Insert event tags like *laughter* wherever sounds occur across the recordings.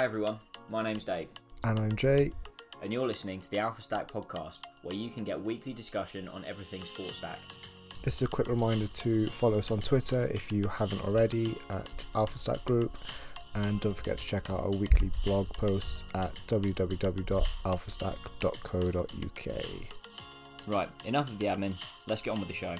Hi everyone, my name's Dave, And I'm Jay. and you're listening to the Alpha Stack podcast, where you can get weekly discussion on everything SportStack. This is a quick reminder to follow us on Twitter if you haven't already at Alpha Stack Group. And don't forget to check out our weekly blog posts at www.alphastack.co.uk. Right, enough of the admin. Let's get on with the show.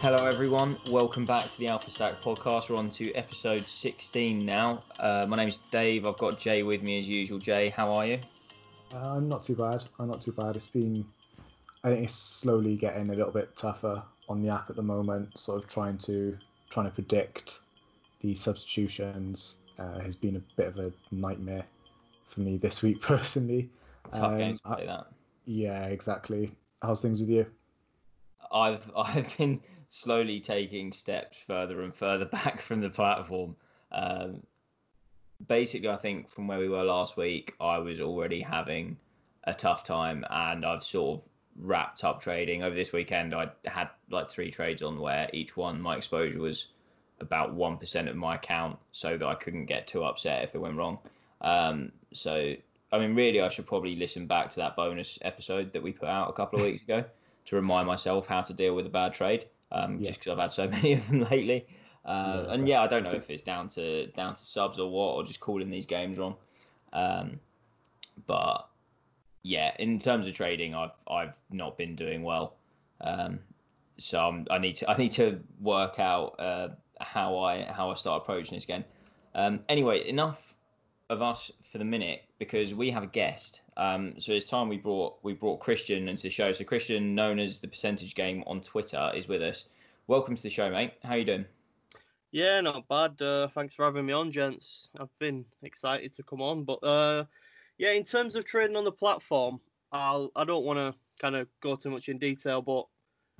Hello, everyone. Welcome back to the Alpha Stack podcast. We're on to episode 16 now. Uh, my name's Dave. I've got Jay with me as usual. Jay, how are you? Uh, I'm not too bad. I'm not too bad. It's been, I think it's slowly getting a little bit tougher on the app at the moment. Sort of trying to trying to predict the substitutions uh, has been a bit of a nightmare for me this week *laughs* personally. Tough Um, game to I- that. yeah, exactly. How's things with you? I've *laughs* I've been slowly taking steps further and further *laughs* back from the platform. Um, basically, I think from where we were last week, I was already having a tough time, and I've sort of wrapped up trading over this weekend. I had like three trades on where each one my exposure was about one percent of my account, so that I couldn't get too upset if it went wrong. Um, so I mean, really, I should probably listen back to that bonus episode that we put out a couple of weeks *laughs* ago to remind myself how to deal with a bad trade. Um, Yeah. Just because I've had so *laughs* many of them lately, uh, Yeah, and yeah, I don't know if it's down to down to subs or what, or just calling these games wrong. Um, but yeah, in terms of trading, I've I've not been doing well. Um, so I'm, I need to *laughs* I need to work out uh, how I how I start approaching this game. Um, anyway, enough of us for the minute because we have a guest. Um, so it's time we brought we brought Christian into the show. So Christian, known as the Percentage Game on Twitter, is with us. Welcome to the show, mate. How you doing? Yeah, not bad. Uh, thanks for having me on, gents. I've been excited to come on, but uh, yeah, in terms of trading on the platform, I'll I don't want to kind of go too much in detail, but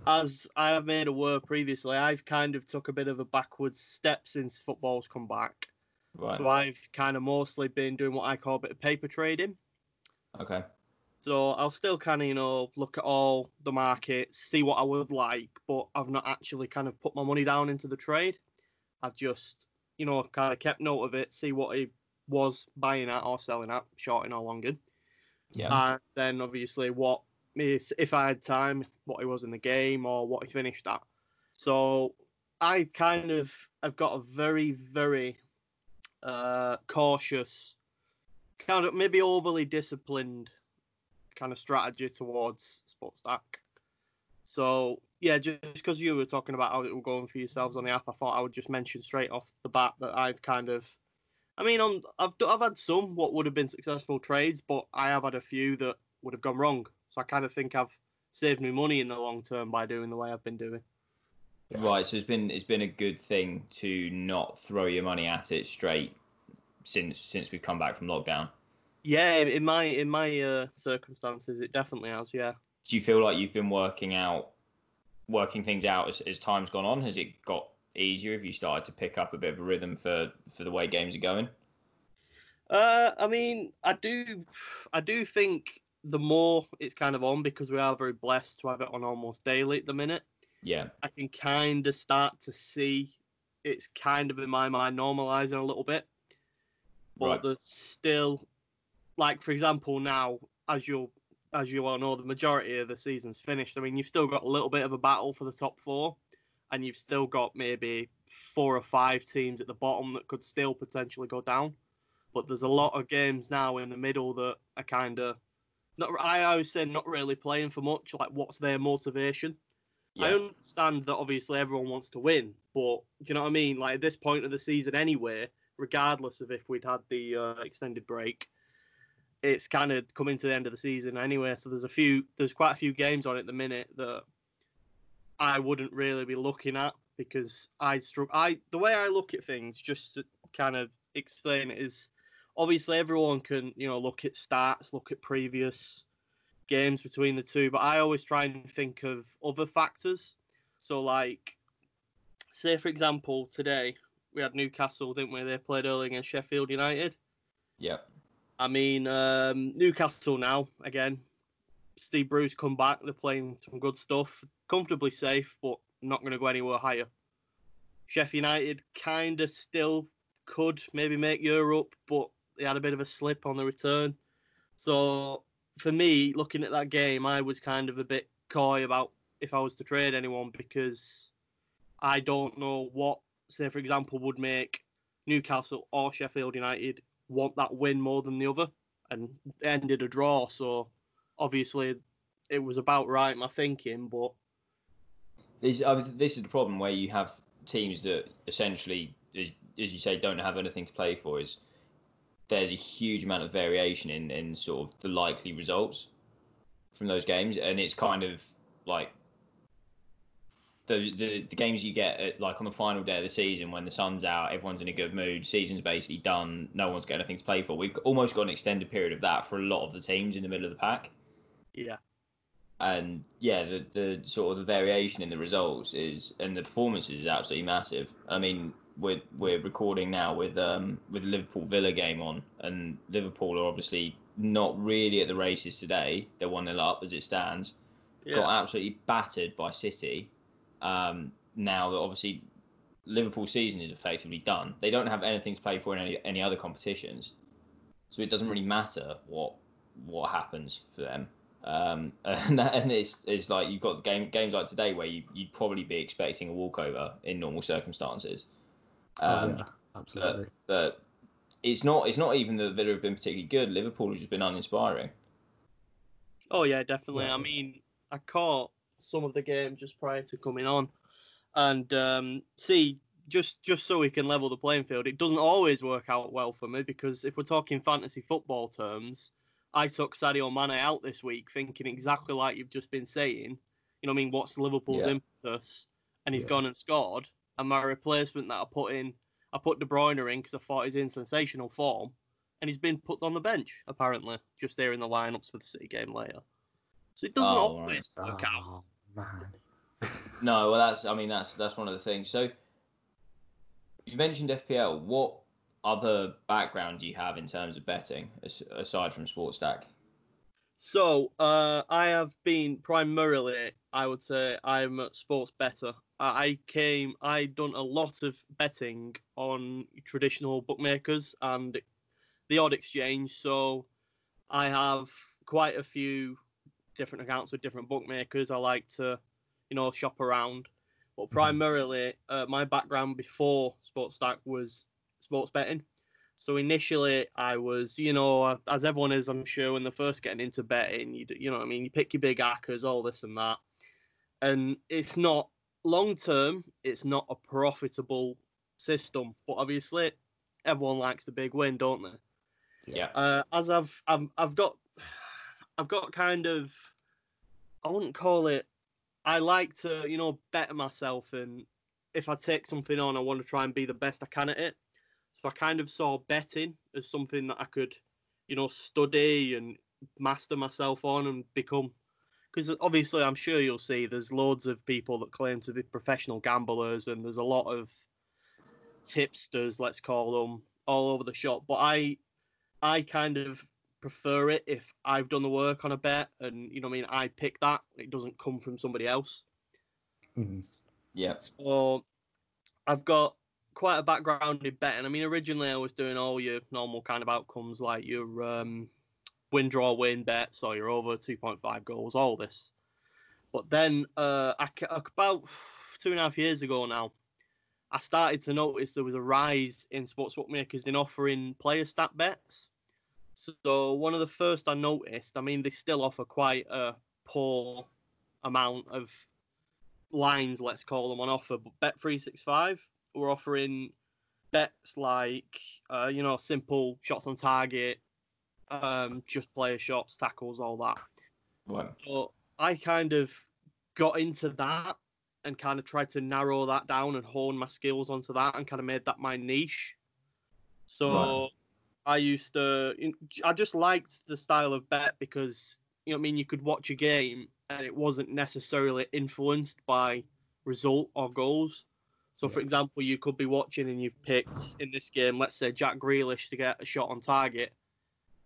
as I have made aware previously, I've kind of took a bit of a backwards step since football's come back. Right. So I've kind of mostly been doing what I call a bit of paper trading. Okay. So I'll still kind of, you know, look at all the markets, see what I would like, but I've not actually kind of put my money down into the trade. I've just, you know, kind of kept note of it, see what he was buying at or selling at, shorting or longing. Yeah. And then obviously what, is- if I had time, what he was in the game or what he finished at. So I kind of, I've got a very, very uh, cautious, kind of maybe overly disciplined kind of strategy towards SportStack. So yeah, just because you were talking about how it was going for yourselves on the app, I thought I would just mention straight off the bat that I've kind of, I mean, on I've d- I've had some what would have been successful trades, but I have had a few that would have gone wrong. So I kind of think I've saved me money in the long term by doing the way I've been doing. Right. So it's been it's been a good thing to not throw your money at it straight since since we've come back from lockdown. Yeah, in my in my uh, circumstances, it definitely has. Yeah. Do you feel like you've been working out working things out as, as time's gone on? Has it got easier? Have you started to pick up a bit of a rhythm for for the way games are going? Uh, I mean, I do, I do think the more it's kind of on because we are very blessed to have it on almost daily at the minute. Yeah. I can kind of start to see it's kind of in my mind normalizing a little bit, but Right. there's still, like for example, now as you as you all know, the majority of the season's finished. I mean, you've still got a little bit of a battle for the top four, and you've still got maybe four or five teams at the bottom that could still potentially go down. But there's a lot of games now in the middle that are kind of not. I always say not really playing for much. Like, what's their motivation? I understand that obviously everyone wants to win, but do you know what I mean? Like at this point of the season, anyway, regardless of if we'd had the uh, extended break, it's kind of coming to the end of the season anyway. So there's a few, there's quite a few games on at the minute that I wouldn't really be looking at because I struggle. I the way I look at things, just to kind of explain it, is obviously everyone can you know look at stats, look at previous games between the two, but I always try and think of other factors. So, like, say for example, today we had Newcastle, didn't we? They played early against Sheffield United. Yeah. I mean, um, Newcastle now again Steve Bruce come back. They're playing some good stuff, comfortably safe, but not going to go anywhere higher. Sheffield United kind of still could maybe make Europe, but they had a bit of a slip on the return. So for me, looking at that game, I was kind of a bit coy about if I was to trade anyone because I don't know what, say for example, would make Newcastle or Sheffield United want that win more than the other, and ended a draw. So obviously, it was about right my thinking, but This, I mean, this is the problem where you have teams that essentially, as, as you say, don't have anything to play for. Is there's a huge amount of variation in, in sort of the likely results from those games, and it's kind of like the, the the games you get at, like on the final day of the season when the sun's out, everyone's in a good mood, season's basically done, no one's got anything to play for. We've almost got an extended period of that for a lot of the teams in the middle of the pack yeah, and yeah, the the sort of the variation in the results is and the performances is absolutely massive. I mean, we're we're recording now with um with the Liverpool Villa game on, and Liverpool are obviously not really at the races today. They're one 0 up as it stands. yeah, Got absolutely battered by City. Um, now that obviously Liverpool's season is effectively done, they don't have anything to play for in any any other competitions, so it doesn't really matter what what happens for them. Um, *laughs* and, and it's, it's like you've got game, games like today where you, you'd probably be expecting a walkover in normal circumstances. Um, oh, yeah, absolutely. But it's not it's not even that Villa have been particularly good. Liverpool have just been uninspiring. Oh yeah, definitely. Yeah. I mean, I caught some of the game just prior to coming on, and um, see, just just so we can level the playing field, it doesn't always work out well for me because if we're talking fantasy football terms, I took Sadio Mane out this week, thinking exactly like you've just been saying. You know, what I mean, what's Liverpool's Yeah. impetus? And he's Yeah. gone and scored. And my replacement that I put in, I put De Bruyne in because I thought he's in sensational form, and he's been put on the bench apparently, just there in the lineups for the City game later. So it doesn't Oh, always work out. Oh, man. *laughs* No, well that's I mean that's that's one of the things. So you mentioned FPL. What other background do you have in terms of betting aside from SportStack? So uh, I have been primarily, I would say, I'm a sports better. I came, I done a lot of betting on traditional bookmakers and the odd exchange. So I have quite a few different accounts with different bookmakers. I like to, you know, shop around. But primarily, uh, my background before SportStack was sports betting. So initially, I was, you know, as everyone is, I'm sure, when they're first getting into betting, you, you know what I mean? You pick your big hackers, all this and that. And it's not long term, it's not a profitable system. But obviously, everyone likes the big win, don't they? Yeah. Uh, as I've, I've, I've got, I've got kind of, I wouldn't call it. I like to, you know, better myself, and if I take something on, I want to try and be the best I can at it. So I kind of saw betting as something that I could, you know, study and master myself on and become. Because obviously, I'm sure you'll see there's loads of people that claim to be professional gamblers, and there's a lot of tipsters, let's call them, all over the shop. But I, I kind of prefer it if I've done the work on a bet, and you know, what I mean, I pick that. It doesn't come from somebody else. Mhm. Yeah. So I've got quite a background in betting. I mean, originally I was doing all your normal kind of outcomes like your um, win, draw, win bets, or your over 2.5 goals, all this. But then uh, I, about two and a half years ago now, I started to notice there was a rise in sports bookmakers in offering player stat bets. So one of the first I noticed, I mean, they still offer quite a poor amount of lines, let's call them, on offer. But Bet365 were offering bets like, uh, you know, simple shots on target, um, just player shots, tackles, all that. Right. So I kind of got into that and kind of tried to narrow that down and hone my skills onto that and kind of made that my niche. So Right. I used to, I just liked the style of bet because, you know, what I mean, you could watch a game and it wasn't necessarily influenced by result or goals. So, for example, you could be watching and you've picked in this game, let's say Jack Grealish to get a shot on target.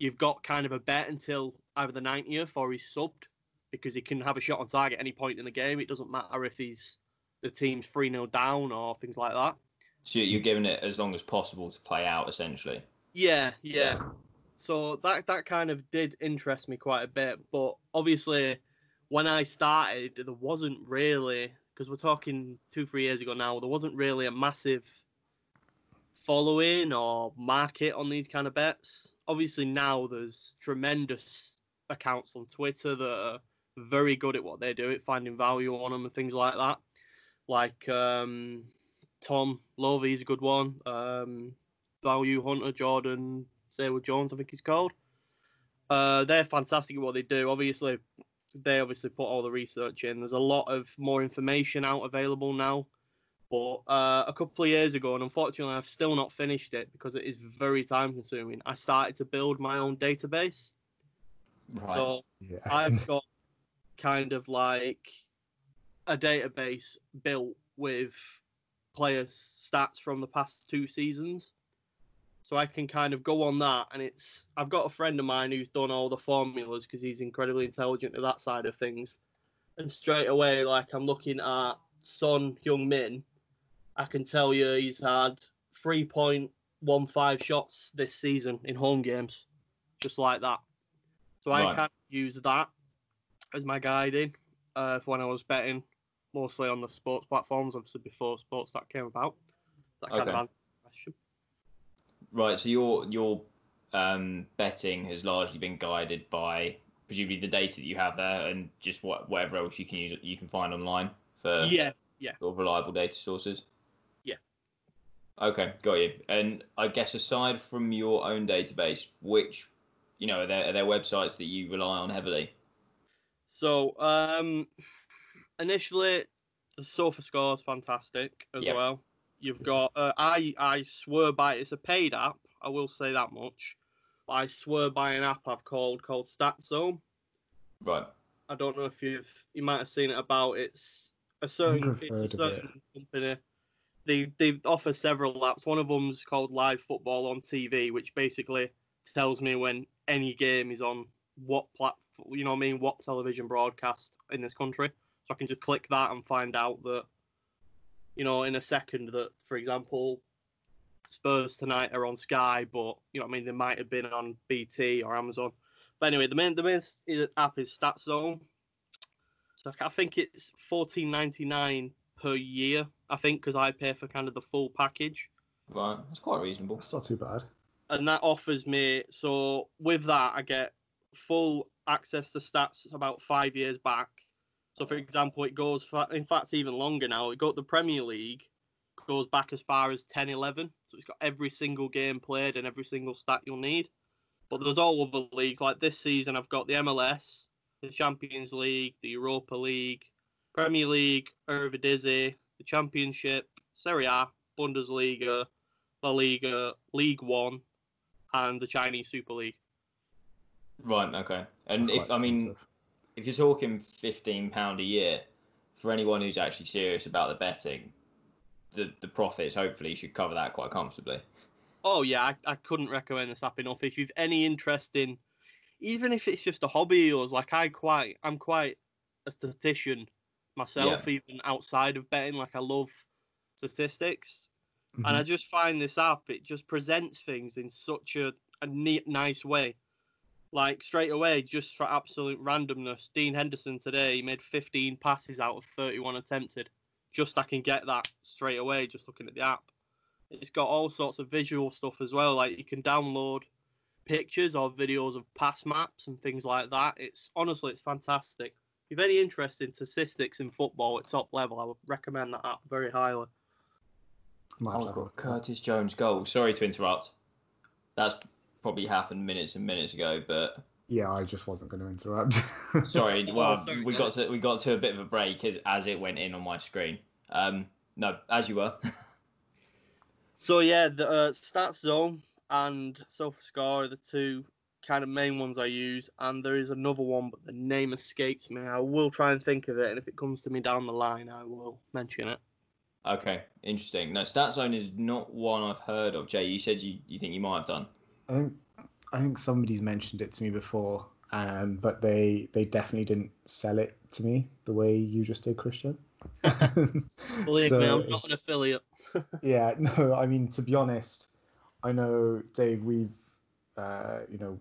You've got kind of a bet until either the 90th or he's subbed. because he can have a shot on target any point in the game. It doesn't matter if he's the team's 3 0 down or things like that. So you're giving it as long as possible to play out, essentially. Yeah, yeah. So that that kind of did interest me quite a bit, but obviously when I started, there wasn't really because we're talking two three years ago now. There wasn't really a massive following or market on these kind of bets. Obviously now there's tremendous accounts on Twitter that are very good at what they do, at finding value on them and things like that. Like um, Tom Lovey's a good one. Um, Value Hunter Jordan Saywood Jones, I think he's called. Uh, they're fantastic at what they do. Obviously, they obviously put all the research in. There's a lot of more information out available now. But uh, a couple of years ago, and unfortunately, I've still not finished it because it is very time consuming. I started to build my own database. Right. So Yeah. I've *laughs* got kind of like a database built with player stats from the past two seasons. So I can kind of go on that, and it's I've got a friend of mine who's done all the formulas because he's incredibly intelligent to that side of things. And straight away, like I'm looking at Son Heung-min, I can tell you he's had 3.15 shots this season in home games, just like that. So I Right. kind of use that as my guiding uh, for when I was betting, mostly on the sports platforms, obviously before SportStack came about. That kind Okay. of question. Right. So your your um, betting has largely been guided by presumably the data that you have there, and just what whatever else you can use you can find online for Yeah, sort of reliable data sources. Yeah. Okay, got you. And I guess aside from your own database, which you know are there are there websites that you rely on heavily? So um, initially, the SofaScore is fantastic as Yep. well. You've got uh, I I swear by it's a paid app. I will say that much. I swear by an app I've called called StatZone. Right. I don't know if you've you might have seen it about it's a certain it's a of it. certain company. They they offer several apps. One of them's called Live Football on TV, which basically tells me when any game is on what platform. You know what I mean? What television broadcast in this country. So I can just click that and find out that, you know, in a second that, for example, Spurs tonight are on Sky, but you know what I mean they might have been on BT or Amazon. But anyway, the main the main app is StatZone. So I think it's fourteen ninety nine per year. I think because I pay for kind of the full package, Right. That's quite reasonable. It's not too bad. and that offers me. So with that, I get full access to stats about five years back. So for example, it goes for, in fact even longer now. It got the Premier League goes back as far as 10 11 so it's got every single game played and every single stat you'll need but there's all other leagues like this season i've got the mls the champions league the europa league premier league eredivisie the championship serie a bundesliga la liga league one and the chinese super league Right. Okay. And That's if quite I mean, if you're talking fifteen pound a year, for anyone who's actually serious about the betting, the the profits hopefully should cover that quite comfortably. Oh yeah, I, I couldn't recommend this app enough. If you've any interest in, even if it's just a hobby of yours, like I quite, I'm quite a statistician myself, even outside of betting. Like I love statistics, and I Mhm. just find this app. It just presents things in such a a neat, nice way. Like straight away, just for absolute randomness, Dean Henderson today he made 15 passes out of 31 attempted. Just I can get that straight away just looking at the app. It's got all sorts of visual stuff as well. Like you can download pictures or videos of pass maps and things like that. It's honestly it's fantastic. If you've any interest in statistics in football at top level, I would recommend that app very highly. Might have to Oh, look at that. Curtis Jones goal. Sorry to interrupt. That's probably happened minutes and minutes ago, but Yeah, I just wasn't going to interrupt. *laughs* sorry. Well, sorry, we got to we got to a bit of a break as as it went in on my screen. Um, no, as you were. *laughs* So yeah, the uh, Stats Zone and SofaScore are the two kind of main ones I use, and there is another one, but the name escapes me. I will try and think of it, and if it comes to me down the line, I will mention it. okay, interesting. No, StatZone is not one I've heard of. Jay, you said you, you think you might have done. I think I think somebody's mentioned it to me before, um, but they they definitely didn't sell it to me the way you just did, Christian. *laughs* Believe So me, I'm not an affiliate. *laughs* yeah, *laughs* no, I mean to be honest, I know Dave. We've uh, you know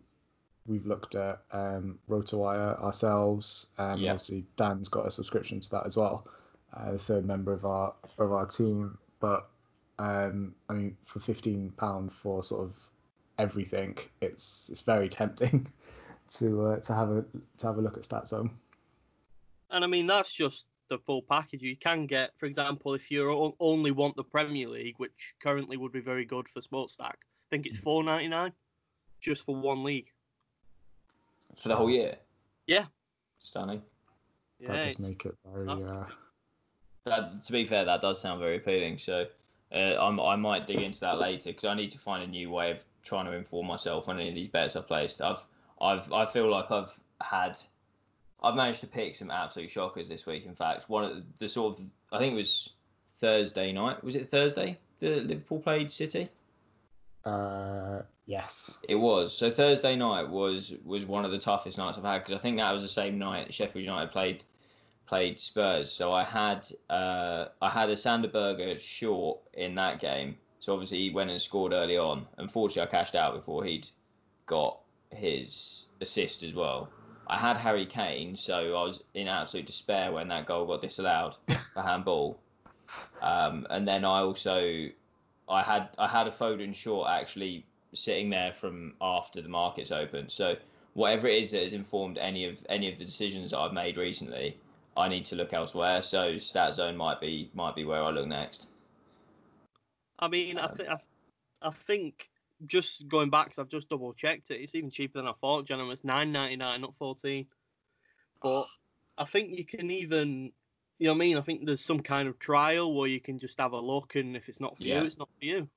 we've looked at um, RotoWire ourselves. Um, Yeah. Obviously, Dan's got a subscription to that as well. Uh, the third member of our of our team, but um, I mean for fifteen pound for sort of everything, it's it's very tempting *laughs* to uh, to have a to have a look at StatZone. And I mean, that's just the full package. You can get, for example, if you only want the Premier League, which currently would be very good for SportStack, I think it's four ninety nine, just for one league. For the whole year. Yeah. Stunning. Yeah, that does make it very. Uh, That, to be fair, that does sound very appealing. So uh, I'm, I might dig into that later because I need to find a new way of trying to inform myself on any of these bets I've placed. I've, I've, I feel like I've had, I've managed to pick some absolute shockers this week. In fact, one of the, the sort of, I think it was Thursday night. Was it Thursday? The Liverpool played City. Uh, yes. It was. So Thursday night was was one of the toughest nights I've had because I think that was the same night Sheffield United played played Spurs. So I had uh, I had a Sander Berge short in that game. So obviously he went and scored early on. Unfortunately, I cashed out before he'd got his assist as well. I had Harry Kane, so I was in absolute despair when that goal got disallowed for handball. *laughs* Um, and then I also I had I had a Foden short actually sitting there from after the markets open. So whatever it is that has informed any of any of the decisions that I've made recently, I need to look elsewhere. So Stat Zone might be might be where I look next. I mean, I Um, think I, I think just going back, 'cause I've just double checked it. It's even cheaper than I thought. Gentlemen, it's nine ninety nine, not fourteen. But I think you can even, you know what I mean. I think there's some kind of trial where you can just have a look, and if it's not for Yeah. you, it's not for you.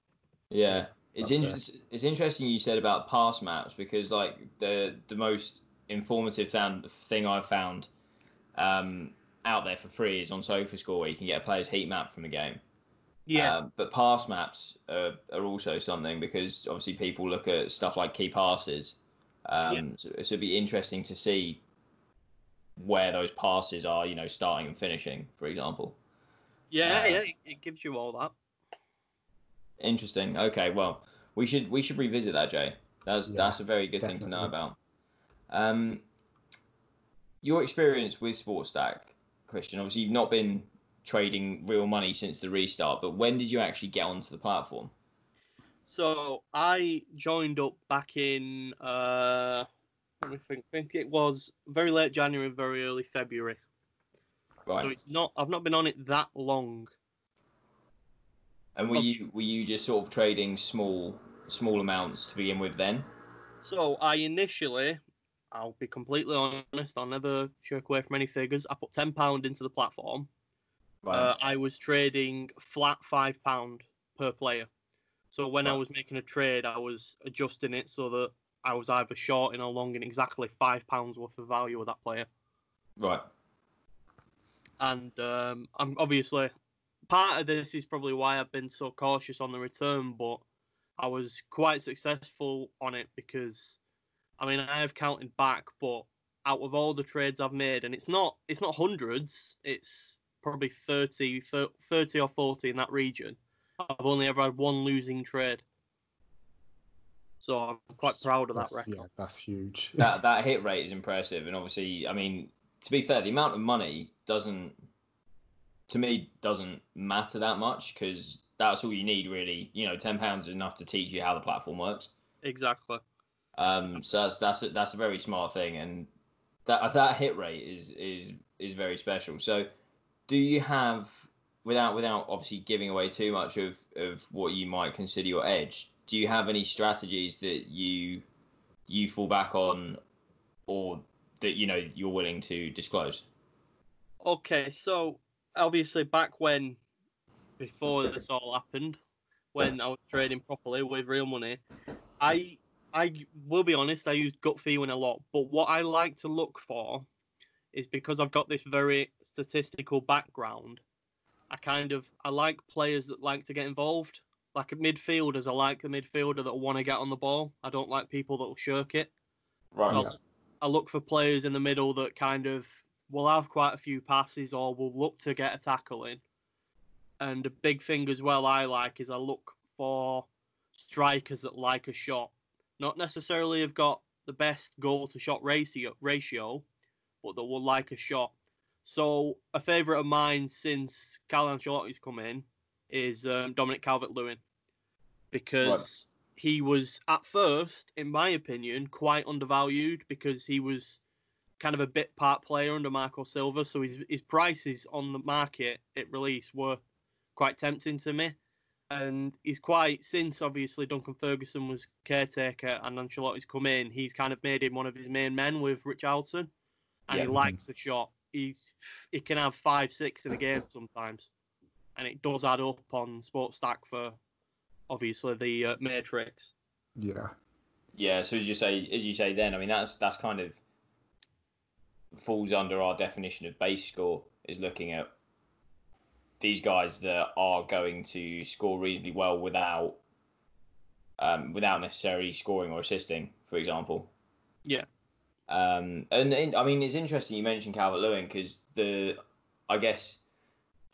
Yeah, it's That's in, it's, it's interesting you said about pass maps because like the the most informative found thing I've found um, out there for free is on SofaScore where you can get a player's heat map from the game. Yeah, Um, but pass maps are, are also something because obviously people look at stuff like key passes. Um, Yeah. so, so it'd be interesting to see where those passes are, you know, starting and finishing, for example. yeah, uh, yeah. It, it gives you all that. Interesting. Okay, well, we should we should revisit that, Jay. That's Yeah, that's a very good thing to know about. Um, your experience with SportStack, Christian. Obviously, you've not been trading real money since the restart, but when did you actually get onto the platform? So I joined up back in uh let me think, think it was very late January, very early February. Right. So it's not I've not been on it that long. And were you were you just sort of trading small small amounts to begin with then? So I initially I'll be completely honest, I'll never shirk away from any figures. I put ten pound into the platform. Right. Uh, I was trading flat five pound per player. So when I was making a trade, I was adjusting it so that I was either short or long in exactly five pounds worth of value of that player. right. and um, I'm obviously part of this is probably why I've been so cautious on the return, but I was quite successful on it because, I mean, I have counted back, but out of all the trades I've made, and it's not it's not hundreds, it's probably 30, 30 or 40 in that region. I've only ever had one losing trade. So I'm quite proud of that That's- record. Yeah, that's huge. *laughs* That that hit rate is impressive, and obviously, I mean, to be fair, the amount of money doesn't, to me, doesn't matter that much because that's all you need, really. You know, ten pounds is enough to teach you how the platform works. Exactly. Um, so that's that's a, that's a very smart thing, and that that hit rate is is is very special. So, do you have without without obviously giving away too much of of what you might consider your edge? Do you have any strategies that you you fall back on, or that you know you're willing to disclose? Okay, so obviously back when, before this all happened, when I was trading properly with real money, I I will be honest, I used gut feeling a lot. But what I like to look for is because I've got this very statistical background. I kind of I like players that like to get involved. Like midfielders, I like the midfielder that want to get on the ball. I don't like people that will shirk it. Right. I'll, I look for players in the middle that kind of will have quite a few passes or will look to get a tackle in. And a big thing as well I like is I look for strikers that like a shot. Not necessarily have got the best goal to shot ratio ratio, but that will like a shot. So a favourite of mine since Carlo Ancelotti's come in is um, Dominic Calvert-Lewin because he was at first, in my opinion, quite undervalued because he was kind of a bit part player under Marco Silva. So his his prices on the market at release were quite tempting to me. And he's quite since obviously Duncan Ferguson was caretaker and Ancelotti's come in, he's kind of made him one of his main men with Richarlison. And Yeah. he likes the shot. He's he can have five, six in a game sometimes. And it does add up on SportStack for obviously the uh, Matrix. Yeah. Yeah, so as you say, as you say, then I mean that's that's kind of falls under our definition of base score is looking at these guys that are going to score reasonably well without um, without necessarily scoring or assisting, for example. Yeah. Um, and, and, I mean, it's interesting you mentioned Calvert Lewin because the, I guess,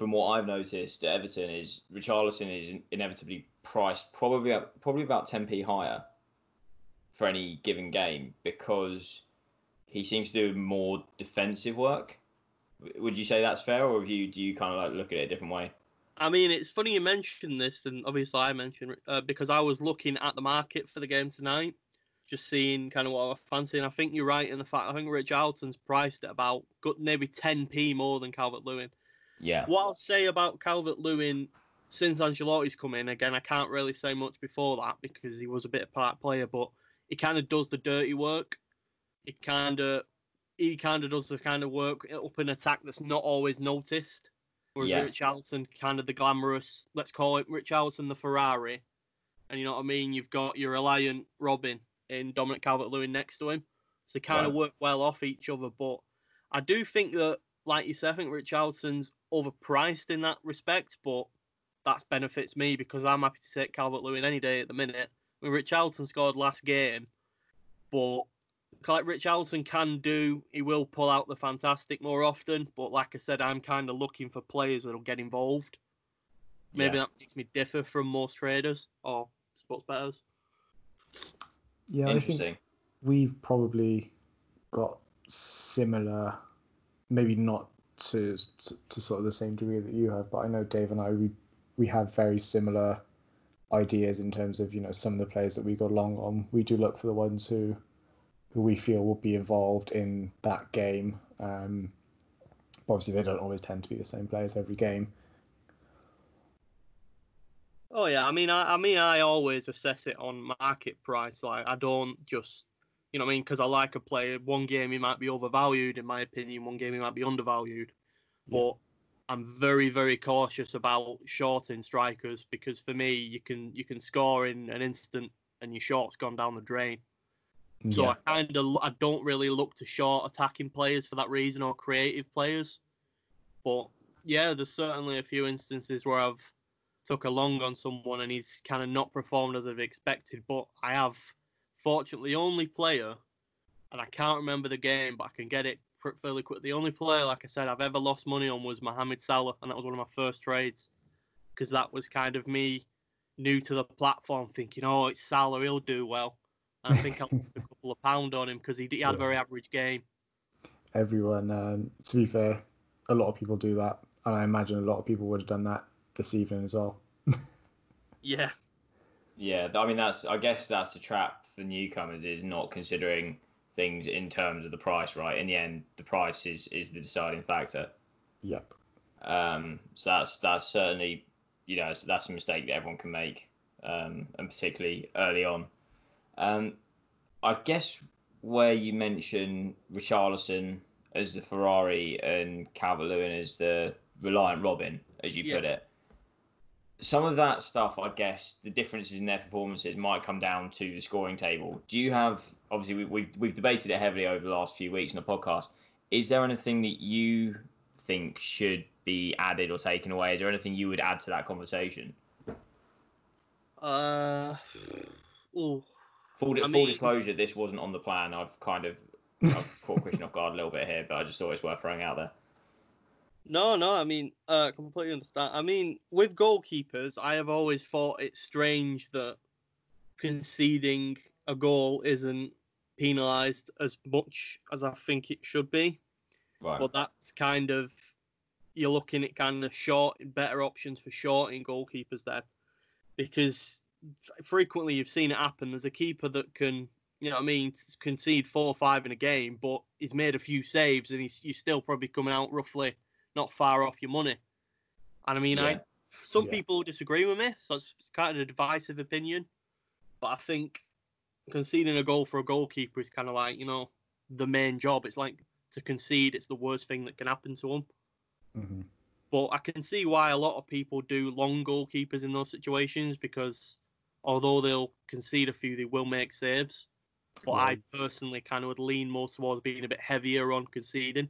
from what I've noticed at Everton is Richarlison is inevitably priced probably probably about ten p higher for any given game because he seems to do more defensive work. Would you say that's fair, or you do you kind of like look at it a different way? I mean, it's funny you mentioned this, and obviously I mentioned uh, because I was looking at the market for the game tonight, just seeing kind of what I was fancying. I think you're right in the fact I think Richarlison's priced at about maybe 10p more than Calvert Lewin. Yeah, What I'll say about Calvert Lewin since Ancelotti's come in, again, I can't really say much before that because he was a bit of a part player, but he kind of does the dirty work. He kind of he kind of does the kind of work up an attack that's not always noticed. Whereas Yeah. Richarlison, kind of the glamorous, let's call it Richarlison the Ferrari. And you know what I mean? You've got your reliant Robin in Dominic Calvert Lewin next to him. So they kind of work well off each other. But I do think that, like you said, I think Richarlison's overpriced in that respect, but that benefits me because I'm happy to take Calvert Lewin any day at the minute. I mean, Richarlison scored last game, but like Richarlison can do, he will pull out the fantastic more often. But like I said, I'm kind of looking for players that'll get involved. Maybe Yeah. that makes me differ from most traders or sports bettors. Yeah, I think interesting. we've probably got similar, maybe not to, to to sort of the same degree that you have, but I know Dave and I we we have very similar ideas in terms of you know some of the players that we got along on. We do look for the ones who who we feel will be involved in that game. Um, obviously, they don't always tend to be the same players every game. Oh yeah, I mean, I, I mean, I always assess it on market price. Like, I don't just, you know, what I mean, because I like a player. One game he might be overvalued, in my opinion. One game he might be undervalued. But I'm very, very cautious about shorting strikers because for me, you can you can score in an instant and your short's gone down the drain. So Yeah. I kind of I don't really look to short attacking players for that reason or creative players. But yeah, there's certainly a few instances where I've took a long on someone and he's kind of not performed as I've expected. But I have fortunately the only player, and I can't remember the game, but I can get it fairly quick. The only player, like I said, I've ever lost money on was Mohamed Salah, and that was one of my first trades because that was kind of me new to the platform, thinking, oh, it's Salah, he'll do well. And I think I lost a couple of pound on him because he, he had a very average game. everyone. Um, to be fair, a lot of people do that, and I imagine a lot of people would have done that this evening as well. *laughs* Yeah, Yeah, I mean that's I guess that's the trap for newcomers is not considering things in terms of the price, right? In the end, the price is is the deciding factor. Yep. Um, so that's that's certainly you know that's, that's a mistake that everyone can make, um, and particularly early on. Um, I guess where you mention Richarlison as the Ferrari and Calvert Lewin as the reliant Robin, as you put it. Some of that stuff, I guess, the differences in their performances might come down to the scoring table. Do you have obviously we, we've we've debated it heavily over the last few weeks in the podcast. Is there anything that you think should be added or taken away? Is there anything you would add to that conversation? Uh, oh, Full, full mean- disclosure, this wasn't on the plan. I've kind of I've caught Christian off guard a little bit here, but I just thought it's worth throwing out there. No, no, I mean, uh, completely understand. I mean, with goalkeepers, I have always thought it's strange that conceding a goal isn't penalised as much as I think it should be. Right. But that's kind of you're looking at kind of short, better options for shorting goalkeepers there, because frequently you've seen it happen. There's a keeper that can, you know, what I mean, concede four or five in a game, but he's made a few saves, and he's you're still probably coming out roughly not far off your money. And I mean, Yeah. I some Yeah. people disagree with me, so it's it's kind of a divisive opinion. But I think conceding a goal for a goalkeeper is kind of like you know the main job. It's like to concede; it's the worst thing that can happen to them. hmm But I can see why a lot of people do long goalkeepers in those situations because although they'll concede a few, they will make saves. But I personally kind of would lean more towards being a bit heavier on conceding.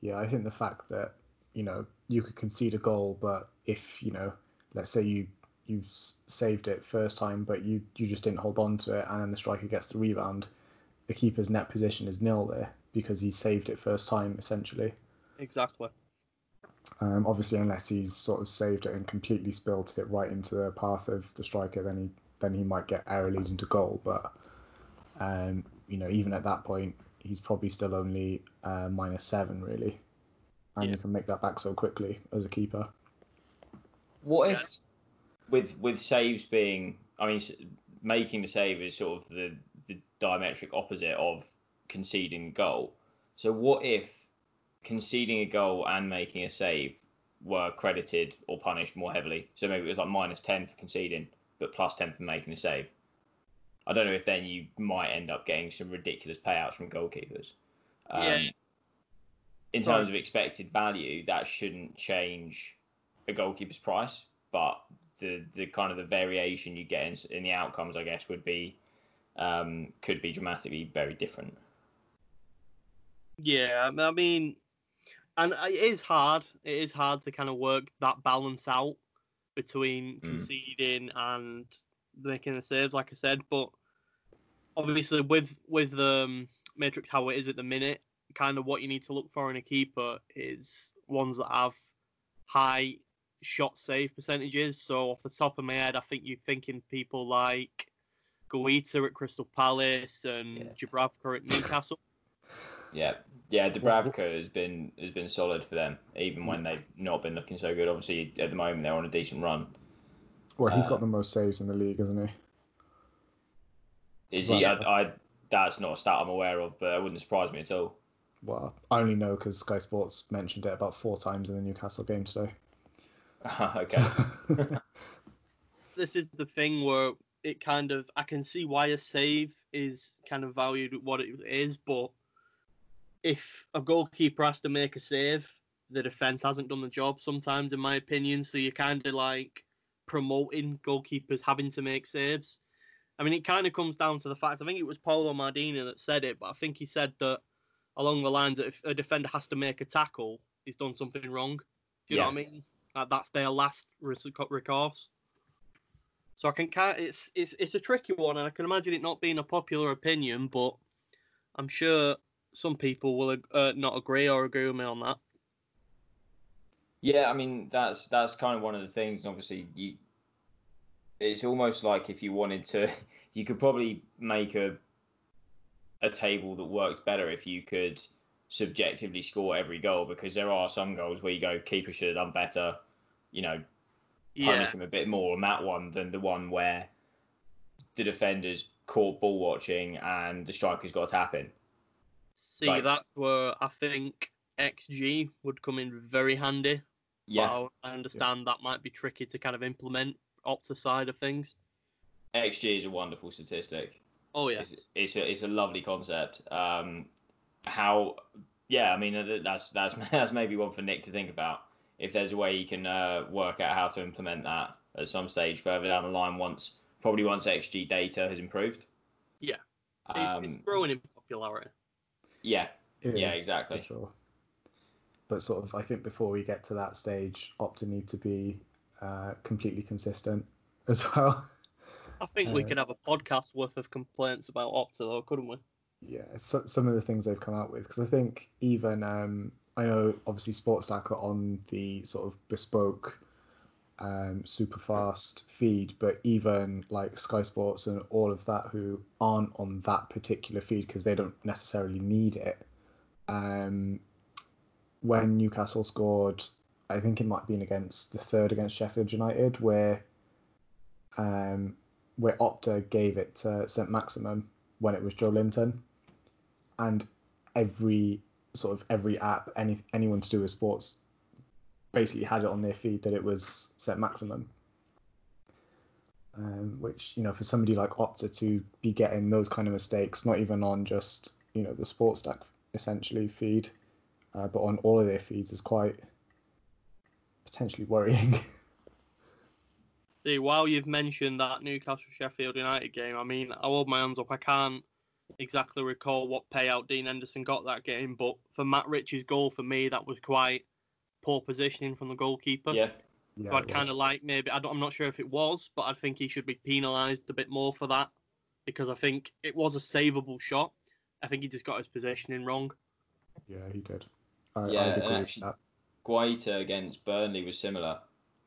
Yeah, I think the fact that you know you could concede a goal, but if you know, let's say you you saved it first time, but you you just didn't hold on to it, and then the striker gets the rebound, the keeper's net position is nil there because he saved it first time essentially. Exactly. Um, obviously, unless he's sort of saved it and completely spilled it right into the path of the striker, then he then he might get error leading to goal. But um, you know, even at that point, he's probably still only uh, minus seven really, and Yeah. you can make that back so quickly as a keeper. What if, Yes. with with saves being, I mean, making the save is sort of the the diametric opposite of conceding goal. So what if conceding a goal and making a save were credited or punished more heavily? So maybe it was like minus ten for conceding, but plus ten for making a save. I don't know if then you might end up getting some ridiculous payouts from goalkeepers. Um, Yeah. In Sorry. terms of expected value, that shouldn't change a goalkeeper's price, but the the kind of the variation you get in, in the outcomes, I guess, would be um, could be dramatically very different. Yeah, I mean, and it is hard. It is hard to kind of work that balance out between Mm. conceding and making the saves, like I said. But obviously, with with um, Matrix how it is at the minute, kind of what you need to look for in a keeper is ones that have high shot save percentages. So off the top of my head, I think you're thinking people like Guaita at Crystal Palace and Yeah. Dubravka at Newcastle. Yeah, yeah. Dubravka has been has been solid for them, even when they've not been looking so good. Obviously, at the moment they're on a decent run. Well, he's Uh, got the most saves in the league, isn't he? Is Right. he? I, I that's not a stat I'm aware of, but it wouldn't surprise me at all. Well, I only know because Sky Sports mentioned it about four times in the Newcastle game today. *laughs* okay. *laughs* this is the thing where it kind of I can see why a save is kind of valued at what it is, but if a goalkeeper has to make a save, the defense hasn't done the job sometimes, in my opinion. So you're kind of like promoting goalkeepers having to make saves. I mean, it kind of comes down to the fact. I think it was Paolo Maldini that said it, but I think he said that along the lines that if a defender has to make a tackle, he's done something wrong. Do you know what I mean? Like that's their last recourse. So I can kind it's it's it's a tricky one, and I can imagine it not being a popular opinion, but I'm sure some people will uh, not agree or agree with me on that. Yeah, I mean that's that's kind of one of the things. and Obviously, you it's almost like if you wanted to, *laughs* you could probably make a a table that works better if you could subjectively score every goal because there are some goals where you go keeper should have done better, you know, punish him a bit more on that one than the one where the defenders caught ball watching and the striker's got a tap in. See, Like- that's where I think XG would come in very handy. Yeah, But I I understand that might be tricky to kind of implement Opta side of things. XG is a wonderful statistic. Oh yeah, It's, it's a it's a lovely concept. Um, how? Yeah, I mean uh, that's that's *laughs* that's maybe one for Nick to think about. If there's a way he can uh, work out how to implement that at some stage further down the line, once probably once XG data has improved. Yeah. it's, Um, it's growing in popularity. yeah, It Yeah, is, exactly. For sure. But sort of, I think before we get to that stage, Opta need to be uh, completely consistent *laughs* as well. I think we can have a podcast worth of complaints about Opta, though, couldn't we? yeah, so, some of the things they've come out with because I think even um, I know obviously SportStack are on the sort of bespoke, um, super fast feed, but even like Sky Sports and all of that who aren't on that particular feed because they don't necessarily need it. Um, when Newcastle scored, I think it might have been against the third against Sheffield United, where um, where Opta gave it to Saint-Maximin when it was Joelinton, and every sort of every app, any anyone to do with sports, basically had it on their feed that it was Saint-Maximin. Um, which you know, for somebody like Opta to be getting those kind of mistakes, not even on just you know the SportStack essentially feed, uh, but on all of their feeds, is quite potentially worrying. *laughs* See, while you've mentioned that Newcastle Sheffield United game, I mean, I hold my hands up. I can't exactly recall what payout Dean Henderson got that game, but for Matt Ritchie's goal, for me, that was quite poor positioning from the goalkeeper. Yeah, yeah, so I'd kind of like maybe I don't, I'm not sure if it was, but I think he should be penalised a bit more for that because I think it was a savable shot. I think he just got his positioning wrong. Yeah, he did. I, Yeah, I'd and agree with that. Guaita against Burnley was similar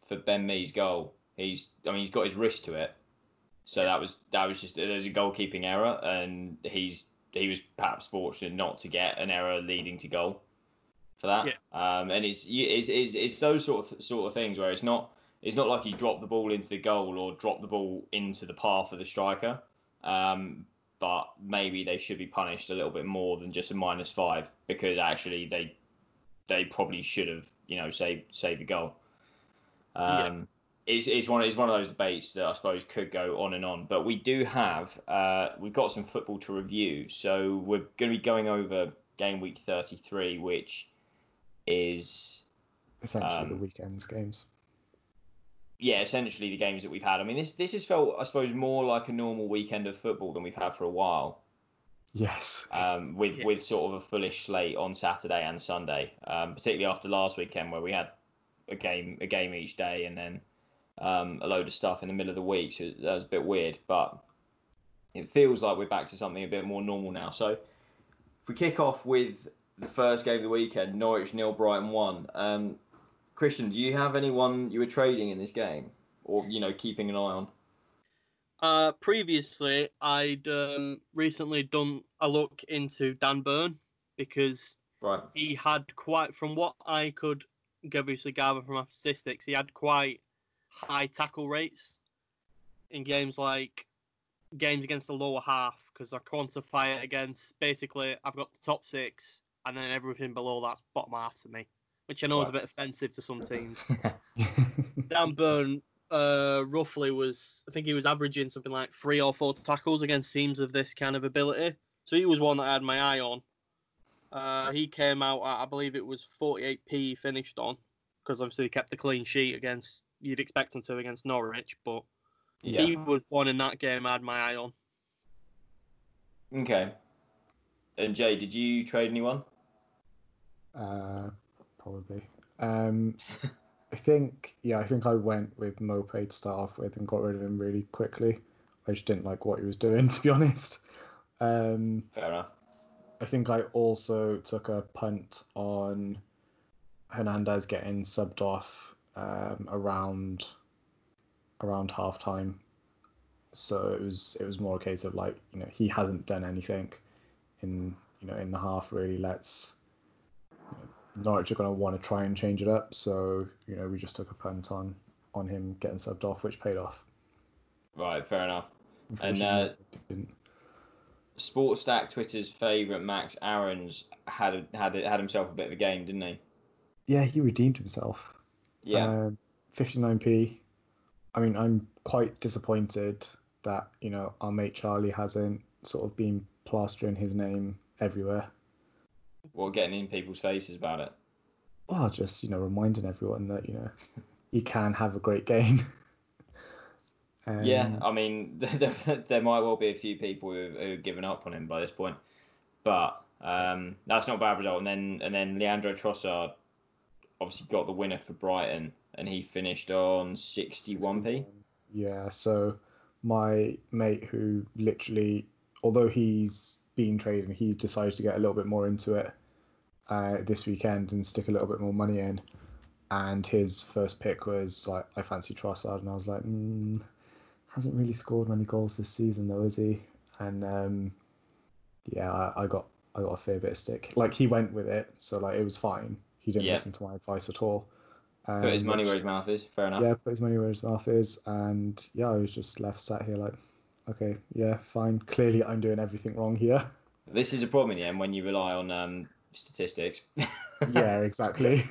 for Ben Mee's goal. He's, I mean, he's got his wrist to it, so that was that was just there's a goalkeeping error, and he's he was perhaps fortunate not to get an error leading to goal for that. Yeah. Um, and it's you- it's, it's it's those sort of sort of things where it's not it's not like he dropped the ball into the goal or dropped the ball into the path of the striker. Um, but maybe they should be punished a little bit more than just a minus five because actually they they probably should have you know saved saved the goal. Um, it's, it's one it's one of those debates that I suppose could go on and on. But we do have uh, we've got some football to review, so we're going to be going over game week thirty three, which is Essentially, the um, weekends games. yeah, essentially the games that we've had. I mean, this this has felt, I suppose, more like a normal weekend of football than we've had for a while. Yes. Um, with Yeah. with sort of a fullish slate on Saturday and Sunday, um, particularly after last weekend where we had a game a game each day and then um, a load of stuff in the middle of the week. So that was a bit weird, but it feels like we're back to something a bit more normal now. So if we kick off with the first game of the weekend, Norwich nil, Brighton one. Um, Christian, do you have anyone you were trading in this game, or you know keeping an eye on? Uh, previously, I'd um, recently done a look into Dan Burn because Right. he had quite, from what I could obviously gather from our statistics, he had quite high tackle rates in games like games against the lower half because I quantify it against basically I've got the top six and then everything below that's bottom half to me, which I know is a bit offensive to some teams. *laughs* Dan Burn uh, roughly was, I think he was averaging something like three or four tackles against teams of this kind of ability. So he was one that I had my eye on. Uh, he came out at, I believe it was 48p he finished on, because obviously he kept the clean sheet against, you'd expect him to against Norwich, but yeah. he was one in that game I had my eye on. Okay. And Jay, did you trade anyone? Uh, probably. Um, I think, yeah, I think I went with Maupay to start off with and got rid of him really quickly. I just didn't like what he was doing, *laughs* to be honest. Um, Fair enough. I think I also took a punt on Hernandez getting subbed off um, around around half time. So it was it was more a case of like you know he hasn't done anything in you know in the half really. Let's you know, Norwich are going to want to try and change it up. So you know we just took a punt on on him getting subbed off, which paid off. Right, fair enough. And, didn't. SportStack Twitter's favourite Max Aarons had a, had had himself a bit of a game, didn't he? yeah, he redeemed himself. Yeah. Um, 59p. I mean, I'm quite disappointed that, you know, our mate Charlie hasn't sort of been plastering his name everywhere. Well, getting in people's faces about it. Well, just, you know, reminding everyone that, you know, *laughs* you can have a great game. *laughs* um, yeah, I mean, *laughs* there, there might well be a few people who, who have given up on him by this point, but um, that's not a bad result. And then and then Leandro Trossard obviously got the winner for Brighton, and he finished on 61p. Yeah, so my mate who literally although he's been trading, he decided to get a little bit more into it uh, this weekend and stick a little bit more money in. And his first pick was like, I fancy Trossard, and I was like, mm, hasn't really scored many goals this season though, is he? And um, yeah, I, I got I got a fair bit of stick. Like he went with it, so like it was fine. He didn't Yeah. listen to my advice at all. Um, Put his money which- where his mouth is. Fair enough. yeah, put his money where his mouth is, and yeah, I was just left sat here like, okay, yeah, fine. Clearly, I'm doing everything wrong here. This is a problem in the end when you rely on um, statistics. *laughs* yeah, exactly.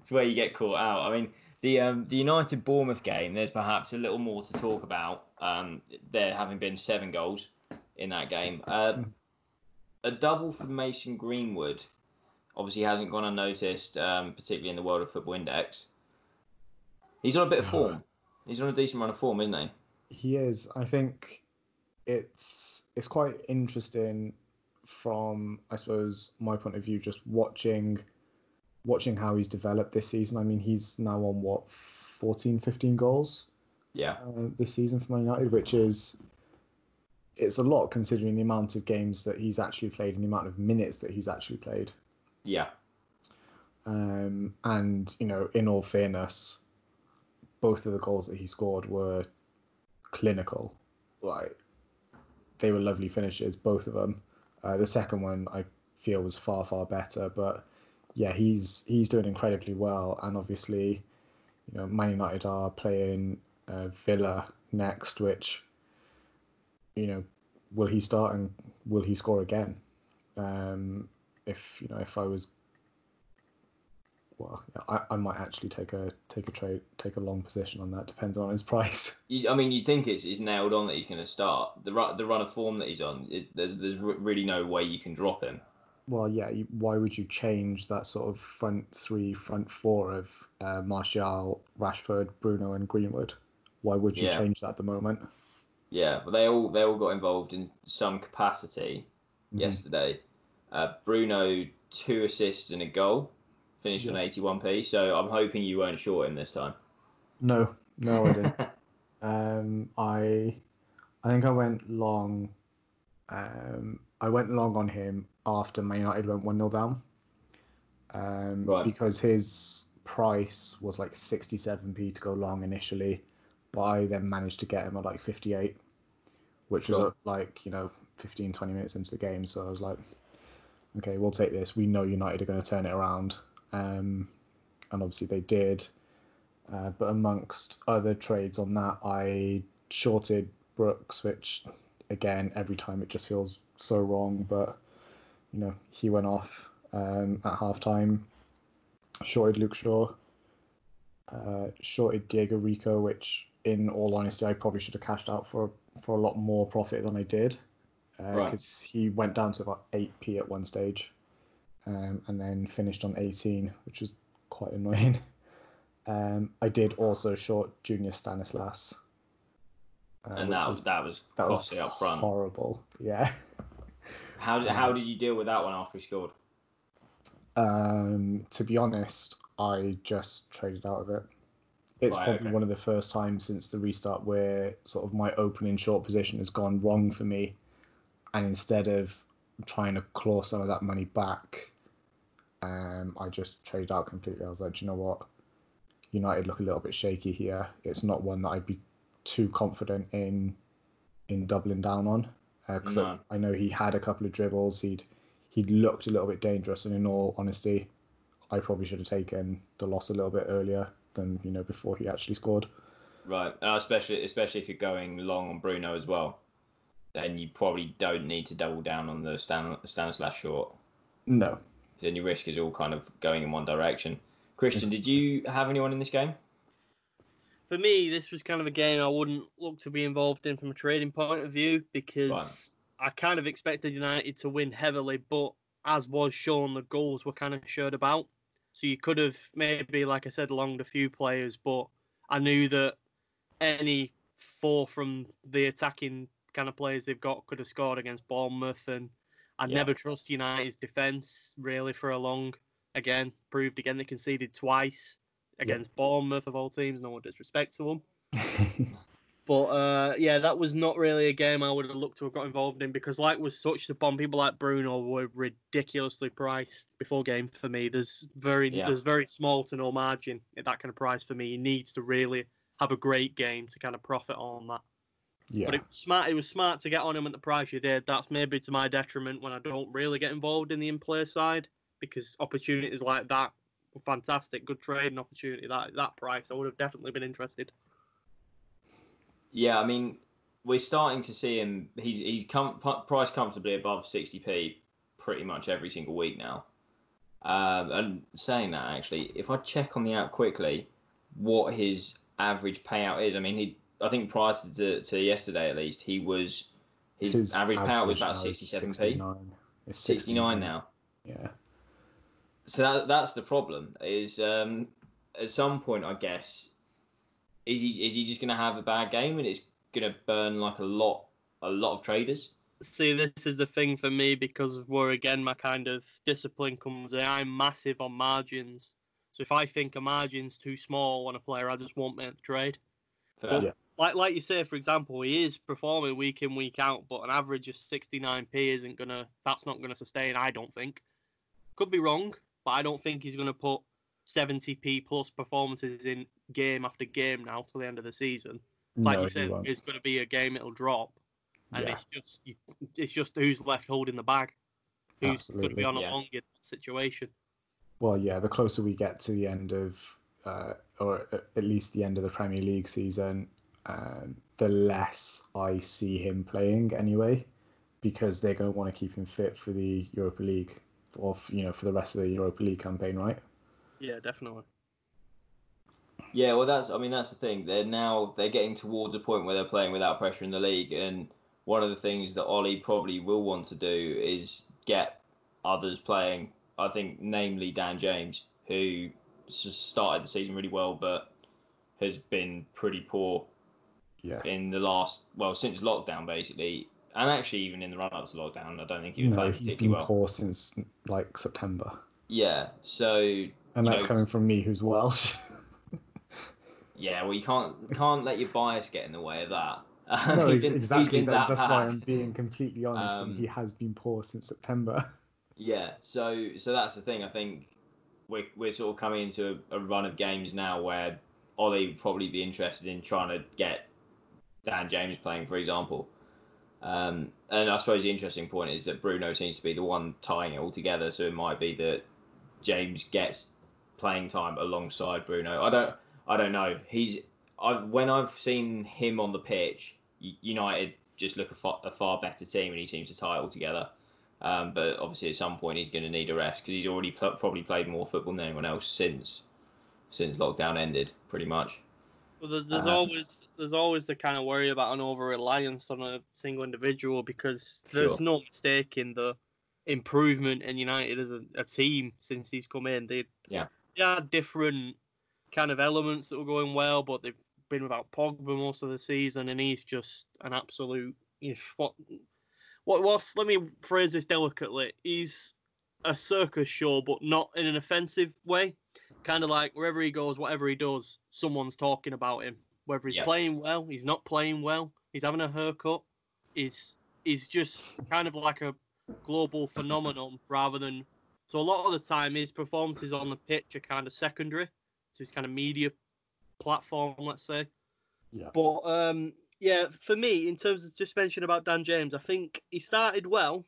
it's where you get caught out. I mean, the um, the United Bournemouth game. There's perhaps a little more to talk about. Um, there having been seven goals in that game. Uh, a double from Mason Greenwood obviously hasn't gone unnoticed, um, particularly in the World of Football Index. He's on a bit of form. He's on a decent run of form, isn't he? He is. I think it's it's quite interesting from I suppose my point of view, just watching watching how he's developed this season. I mean, he's now on what 14, 15 goals. Yeah. uh, this season for Man United, which is it's a lot considering the amount of games that he's actually played and the amount of minutes that he's actually played. Yeah. Um, and you know, in all fairness, both of the goals that he scored were clinical. Like they were lovely finishes, both of them. Uh, the second one I feel was far far better, but yeah, he's he's doing incredibly well, and obviously, you know, Man United are playing uh, Villa next, which you know, will he start and will he score again? Um, if you know, if I was well, I, I might actually take a take a trade take a long position on that. Depends on his *laughs* price. You, I mean, you'd think it's, it's nailed on that he's going to start. The run, the run of form that he's on, it, there's there's really no way you can drop him. Well, yeah. Why would you change that sort of front three, front four of uh, Martial, Rashford, Bruno, and Greenwood? Why would you Yeah. change that at the moment? Yeah, but they all they all got involved in some capacity Mhm. yesterday. Uh, Bruno two assists and a goal, finished on 81p. So I'm hoping you won't short him this time. No, no, I didn't. *laughs* um, I, I think I went long. Um, I went long on him after Man United went one 0 down. Um, Right. because his price was like sixty seven p to go long initially, but I then managed to get him at like fifty eight, which was Sure. uh, like you know 15, 20 minutes into the game. So I was like, okay, we'll take this. We know United are going to turn it around, um, and obviously they did. Uh, but amongst other trades on that, I shorted Brooks, which again, every time it just feels so wrong. But you know, he went off um, at half time. Shorted Luke Shaw. Uh, shorted Diego Rico, which, in all honesty, I probably should have cashed out for for a lot more profit than I did, Right. because he went down to about eight p at one stage, um, and then finished on eighteen, which was quite annoying. *laughs* Um, I did also short Junior Stanislas. uh, and that was that was that was up front. horrible. Yeah. *laughs* How did, how did you deal with that one after he scored? Um, to be honest, I just traded out of it. It's Right, probably okay. one of the first times since the restart where sort of my opening short position has gone wrong for me, and instead of trying to claw some of that money back, um, I just traded out completely. I was like, "Do you know what? United look a little bit shaky here. It's not one that I'd be too confident in in doubling down on because No. I, I know he had a couple of dribbles. He'd he looked a little bit dangerous, and in all honesty, I probably should have taken the loss a little bit earlier than you know before he actually scored. Right, uh, especially especially if you're going long on Bruno as well, then you probably don't need to double down on the Stan, Stanislas short. No, Then your risk is all kind of going in one direction. Christian, did you have anyone in this game? For me, this was kind of a game I wouldn't look to be involved in from a trading point of view because I kind of expected United to win heavily, but as was shown, the goals were kind of showed about. So you could have maybe, like I said, longed a few players, but I knew that any four from the attacking kind of players they've got could have scored against Bournemouth, and I Yeah. never trust United's defence really for a long. Again, proved again they conceded twice against Bournemouth of all teams. No disrespect to them. *laughs* But uh, yeah, that was not really a game I would have looked to have got involved in because, like was touched upon, people like Bruno were ridiculously priced before game for me. There's very Yeah. there's very small to no margin at that kind of price for me. He needs to really have a great game to kind of profit on that. Yeah, But it was smart. It was smart to get on him at the price you did. That's maybe to my detriment when I don't really get involved in the in-play side because opportunities like that fantastic, good trading opportunity. That that price, I would have definitely been interested. Yeah, I mean, we're starting to see him. He's he's com- pu- priced comfortably above 60p pretty much every single week now. Um, and saying that, actually, if I check on the app quickly, what his average payout is, I mean, he I think prior to, to yesterday at least, he was his, average payout was about now 67p, It's 69 now. Yeah, So that that's the problem. Is um, at some point, I guess, is he is he just going to have a bad game and it's going to burn like a lot a lot of traders? See, this is the thing for me because of where again my kind of discipline comes in. I'm massive on margins. So if I think a margin's too small on a player, I just won't make the trade. Fair. Yeah. Like like you say, for example, he is performing week in, week out, but an average of 69p isn't gonna that's not gonna sustain, I don't think. Could be wrong, but I don't think he's gonna put 70p plus performances in game after game now till the end of the season. Like no, you said, it's gonna be a game it'll drop and Yeah. it's just it's just who's left holding the bag, who's going to be on a yeah. longer situation. Well, yeah, the closer we get to the end of, uh, or at least the end of the Premier League season, um, the less I see him playing anyway, because they're going to want to keep him fit for the Europa League, or you know, for the rest of the Europa League campaign, right? Yeah, definitely. Yeah, well, that's I mean that's the thing. They're now they're getting towards a point where they're playing without pressure in the league, and one of the things that Ollie probably will want to do is get others playing. I think, namely Dan James, who started the season really well, but has been pretty poor Yeah. in the last well since lockdown basically, and actually even in the run up to lockdown, I don't think he was No, playing he's been well. poor since like September, Yeah, so and that's know- coming from me, who's Welsh. *laughs* yeah, well you can't can't let your bias get in the way of that. *laughs* no, He's been- exactly. been That, that that's why. I'm being completely *laughs* honest, and he Um, has been poor since September. Yeah, so so that's the thing. I think we're we're sort of coming into a, a run of games now where Ollie would probably be interested in trying to get Dan James playing, for example. Um, and I suppose the interesting point is that Bruno seems to be the one tying it all together. So it might be that James gets playing time alongside Bruno. I don't I don't know. He's I when I've seen him on the pitch, United just look a far, a far better team, and he seems to tie it all together. Um, but obviously, at some point, he's going to need a rest because he's already pl- probably played more football than anyone else since since lockdown ended, pretty much. Well, there's Uh, always there's always the kind of worry about an over reliance on a single individual because there's Sure. no mistake in the improvement in United as a, a team since he's come in. They Yeah. they had different kind of elements that were going well, but they've been without Pogba most of the season, and he's just an absolute. You know, what what was? Let me phrase this delicately. He's a circus show, but not in an offensive way. Kind of like wherever he goes, whatever he does, someone's talking about him. Whether he's Yeah. playing well, he's not playing well, he's having a haircut. He's he's just kind of like a global phenomenon rather than. So a lot of the time, his performances on the pitch are kind of secondary to his kind of media platform, let's say. Yeah. But um, yeah, for me, in terms of just mentioning about Dan James, I think he started well,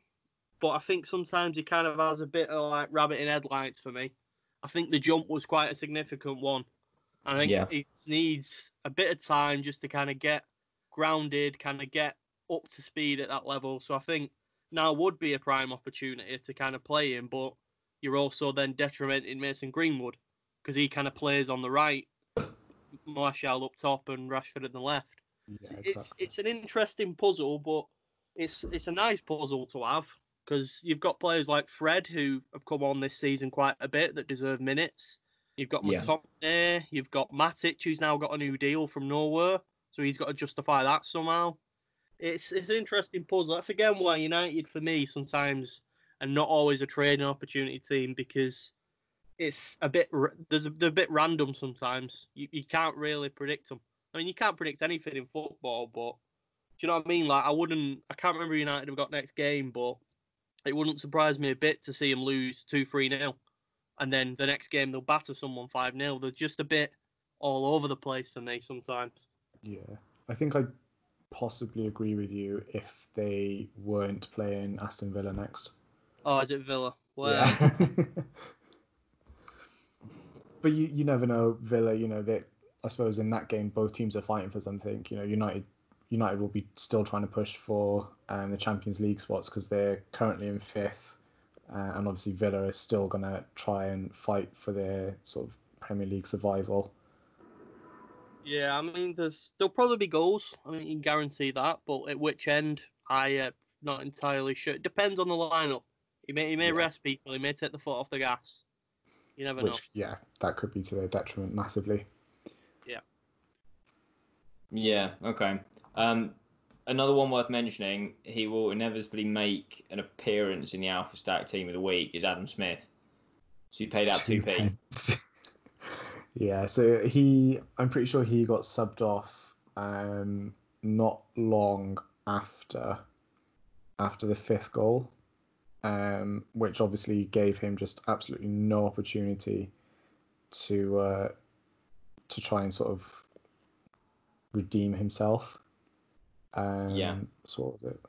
but I think sometimes he kind of has a bit of like rabbit in headlights for me. I think the jump was quite a significant one. I think Yeah. he needs a bit of time just to kind of get grounded, kind of get up to speed at that level. So I think now would be a prime opportunity to kind of play him, but you're also then detrimenting Mason Greenwood because he kind of plays on the right, Martial up top, and Rashford at the left. Yeah, It's it's an interesting puzzle, but it's it's a nice puzzle to have because you've got players like Fred who have come on this season quite a bit that deserve minutes. You've got Yeah. McTominay, you've got Matic who's now got a new deal from nowhere, so he's got to justify that somehow. It's it's an interesting puzzle. That's again why United for me sometimes are not always a trading opportunity team because it's a bit there's a, they're a bit random sometimes. You you can't really predict them. I mean, you can't predict anything in football, but do you know what I mean? Like, I wouldn't. I can't remember United have got next game, but it wouldn't surprise me a bit to see them lose two, three nil, and then the next game they'll batter someone five 0 They're just a bit all over the place for me sometimes. Yeah, I think I'd possibly agree with you if they weren't playing Aston Villa next. Oh, is it Villa? Well, Yeah. *laughs* but you, you never know. Villa, you know, that I suppose in that game, both teams are fighting for something. You know, United United will be still trying to push for um, the Champions League spots because they're currently in fifth. Uh, and obviously, Villa is still going to try and fight for their sort of Premier League survival. yeah. I mean, there's there'll probably be goals. I mean, you can guarantee that, but at which end, I uh, not entirely sure. It depends on the lineup. He may he may Yeah. rest people. He may take the foot off the gas. You never know. Yeah, that could be to their detriment massively. Yeah. Okay. Um, another one worth mentioning. He will inevitably make an appearance in the Alpha Stack team of the week. Is Adam Smith. So you paid out two p. *laughs* yeah, so he, I'm pretty sure he got subbed off um, not long after after the fifth goal, um, which obviously gave him just absolutely no opportunity to uh, to try and sort of redeem himself. Um, Yeah. So what was it?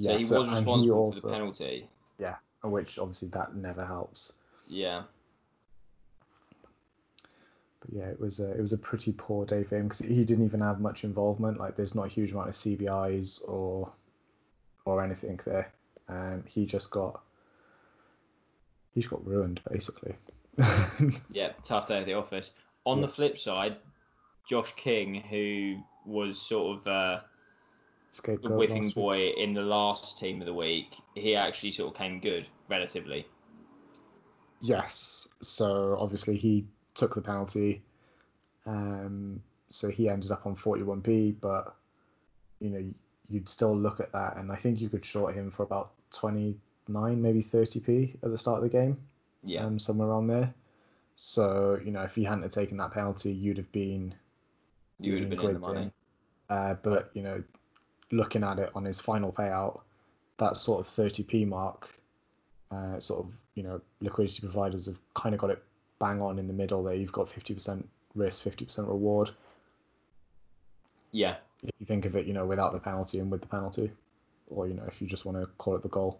So he was and responsible for the penalty. Yeah, which obviously that never helps. Yeah. But yeah, it was a, it was a pretty poor day for him because he didn't even have much involvement. Like, there's not a huge amount of CBIs or or anything there. Um, he just got he just got ruined basically. *laughs* Yeah. Tough day at the office. On the flip side, Josh King, who was sort of uh, the whipping week. boy in the last team of the week, he actually sort of came good relatively. Yes. So obviously he took the penalty. Um, so he ended up on 41p, but you know you'd still look at that, and I think you could short him for about 29, maybe 30p at the start of the game. Yeah. um, somewhere around there. So you know, if he hadn't taken that penalty, you'd have been you would have been in the money. Uh, but you know, looking at it on his final payout, that sort of thirty p mark, uh, sort of you know, liquidity providers have kind of got it bang on in the middle there. You've got fifty percent risk, fifty percent reward. Yeah. If you think of it, you know, without the penalty and with the penalty, or you know, if you just want to call it the goal.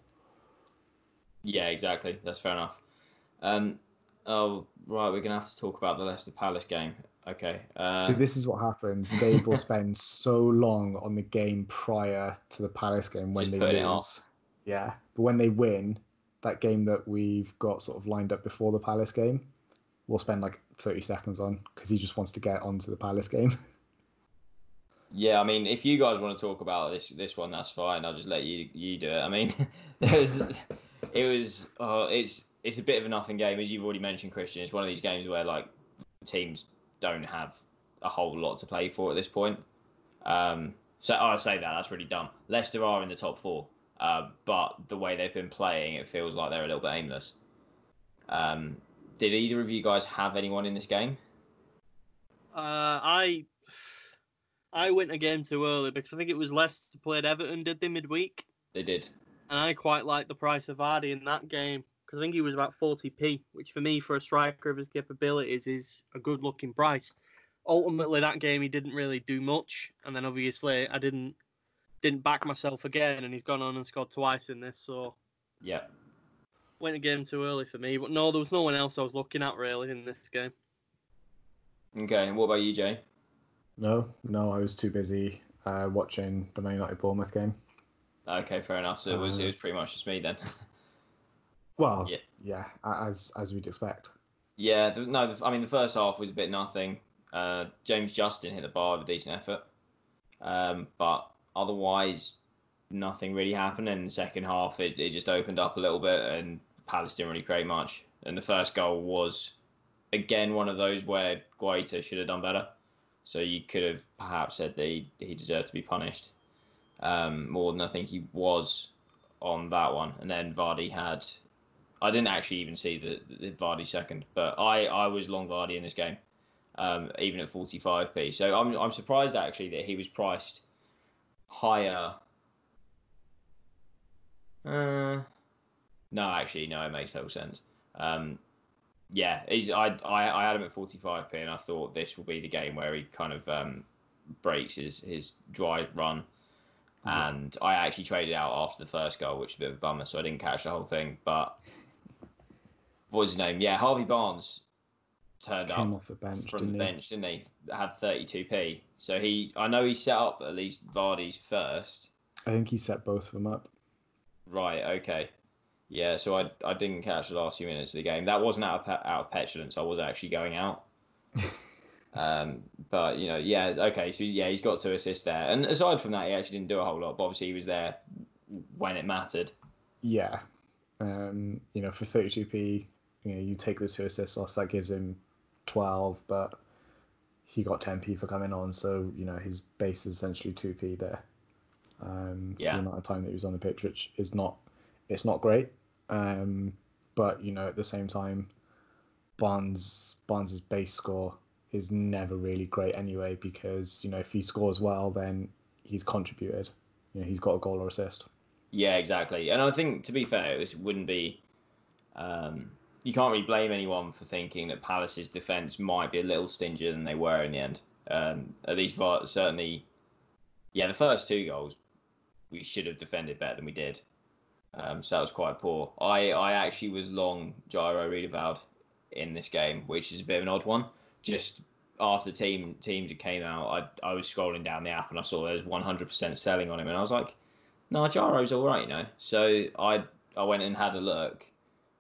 Yeah, exactly. That's fair enough. Um, oh, right. We're gonna have to talk about the Leicester Palace game. Okay. Uh, So this is what happens. Dave will spend so long on the game prior to the Palace game when Just they lose. Yeah, but when they win, that game that we've got sort of lined up before the Palace game, we'll spend like thirty seconds on because he just wants to get onto the Palace game. *laughs* yeah, I mean, if you guys want to talk about this this one, that's fine. I'll just let you you do it. I mean, *laughs* there was it was uh, it's it's a bit of a nothing game as you've already mentioned, Christian. It's one of these games where like teams don't have a whole lot to play for at this point. Um, so I say that that's really dumb. Leicester are in the top four, uh, but the way they've been playing, it feels like they're a little bit aimless. Um, did either of you guys have anyone in this game? Uh, I I went a game too early because I think it was Leicester played Everton, did they midweek? They did. And I quite liked the price of Vardy in that game because I think he was about 40p, which for me, for a striker of his capabilities, is a good looking price. Ultimately, that game he didn't really do much, and then obviously I didn't didn't back myself again, and he's gone on and scored twice in this, so Yeah. went a game too early for me. But no, there was no one else I was looking at really in this game. Okay. And what about you, Jay? no, no, I was too busy uh, watching the Man United Bournemouth game. Okay, fair enough. So it was it Uh, was pretty much just me then. *laughs* Well, Yeah. yeah, as as we'd expect. yeah, the, no, the, I mean the first half was a bit nothing. Uh, James Justin hit the bar with a decent effort, um, but otherwise nothing really happened. And in the second half, it, it just opened up a little bit, and Palace didn't really create much. And the first goal was again one of those where Guaita should have done better. So you could have perhaps said that he, he deserved to be punished um, more than I think he was on that one. And then Vardy had I didn't actually even see the, the Vardy second, but I, I was long Vardy in this game. um, even at 45p. So I'm I'm surprised actually that he was priced higher. Uh, no, actually, no, it makes total sense. Um, yeah, he's, I, I I had him at 45p, and I thought this will be the game where he kind of um, breaks his his dry run. And I actually traded out after the first goal, which is a bit of a bummer, so I didn't catch the whole thing. But what was his name? Yeah, Harvey Barnes turned Came up off the bench, from didn't the he? bench, didn't he? Had 32p. So he, I know he set up at least Vardy's first. I think he set both of them up. Right. Okay. Yeah. So I, I didn't catch the last few minutes of the game. That wasn't out of pe- out of petulance. I was actually going out. *laughs* um. But you know, yeah. Okay. So yeah, he's got two assists there. And aside from that, he actually didn't do a whole lot. But obviously, he was there when it mattered. Yeah. Um, you know, for 32p, you know, you take the two assists off, that gives him 12, but he got 10p for coming on, so, you know, his base is essentially 2p there. Um, for Yeah. the amount of time that he was on the pitch, which is not, it's not great. Um, but, you know, at the same time, Barnes, Barnes's base score is never really great anyway, because, you know, if he scores well, then he's contributed. You know, he's got a goal or assist. Yeah, exactly. And I think, to be fair, this wouldn't be. Um, you can't really blame anyone for thinking that Palace's defence might be a little stingier than they were in the end. Um, at least, for, certainly, yeah, the first two goals we should have defended better than we did. Um, so that was quite poor. I, I actually was long Jairo Riedewald in this game, which is a bit of an odd one. Just after team teams came out, I, I was scrolling down the app and I saw there was 100% selling on him, and I was like, no, Jairo's all right, you know. So I I went and had a look.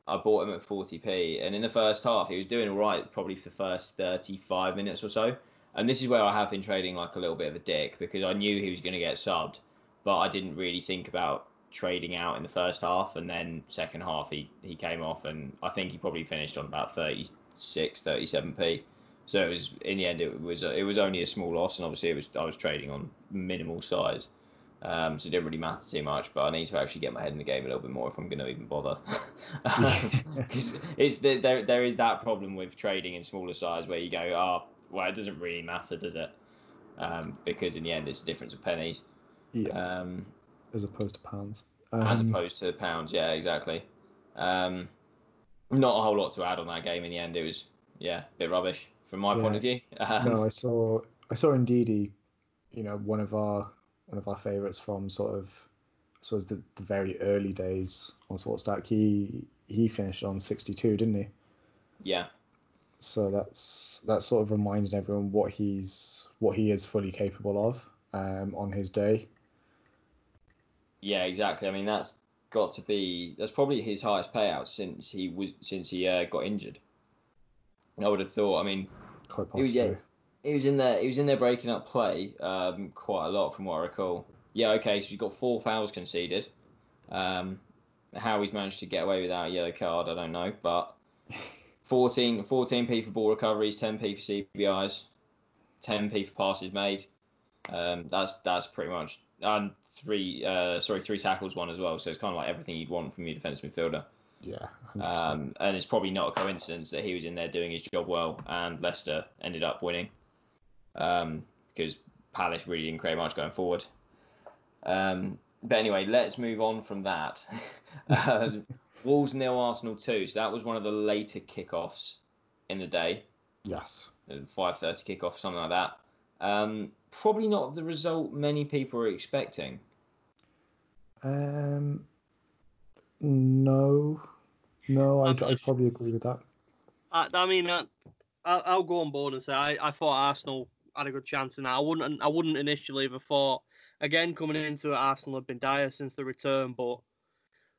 I bought him at 40p, and in the first half, he was doing all right, probably for the first 35 minutes or so. And this is where I have been trading like a little bit of a dick because I knew he was going to get subbed, but I didn't really think about trading out in the first half. And then second half, he he came off, and I think he probably finished on about 36, 37p. So it was in the end, it was it was only a small loss, and obviously it was I was trading on minimal size. Um, so it didn't really matter too much, but I need to actually get my head in the game a little bit more if I'm going to even bother. *laughs* Because *laughs* it's the, there there is that problem with trading in smaller size where you go, oh, well, it doesn't really matter, does it? Um, because in the end, it's a difference of pennies, Yeah, um, as opposed to pounds. as Um, opposed to pounds. Yeah, exactly. Um, not a whole lot to add on that game in the end. It was yeah, a bit rubbish from my point of view. *laughs* Um, no, I saw I saw Ndidi, you know, one of our one of our favourites from sort of I suppose the, the very early days on SportStack. He he finished on sixty two, didn't he? yeah, So that's that's sort of reminding everyone what he's what he is fully capable of um, on his day. Yeah, exactly. I mean, that's got to be that's probably his highest payout since he was since he uh, got injured. I would have thought. I mean, Quite He was- yeah. He was in there. He was in there breaking up play um, quite a lot, from what I recall. Yeah, okay. So he's got four fouls conceded. Um, how he's managed to get away without a yellow card, I don't know. But *laughs* 14 14p for ball recoveries, 10p for CBIs, 10p for passes made. Um, that's that's pretty much and three uh, sorry three tackles one as well. So it's kind of like everything you'd want from your defensive midfielder. Yeah, Um, and it's probably not a coincidence that he was in there doing his job well, and Leicester ended up winning um, because Palace really didn't create much going forward. Um, but anyway, let's move on from that. *laughs* um, Wolves nil Arsenal two. So that was one of the later kickoffs in the day, yes. five thirty kickoff, something like that. Um, probably not the result many people were expecting. Um, no, no, I'd, I'm- probably agree with that. I, I mean, I, I'll, I'll go on board and say I, I thought Arsenal had a good chance in that. I wouldn't I wouldn't initially have thought again coming into it Arsenal have been dire since the return, but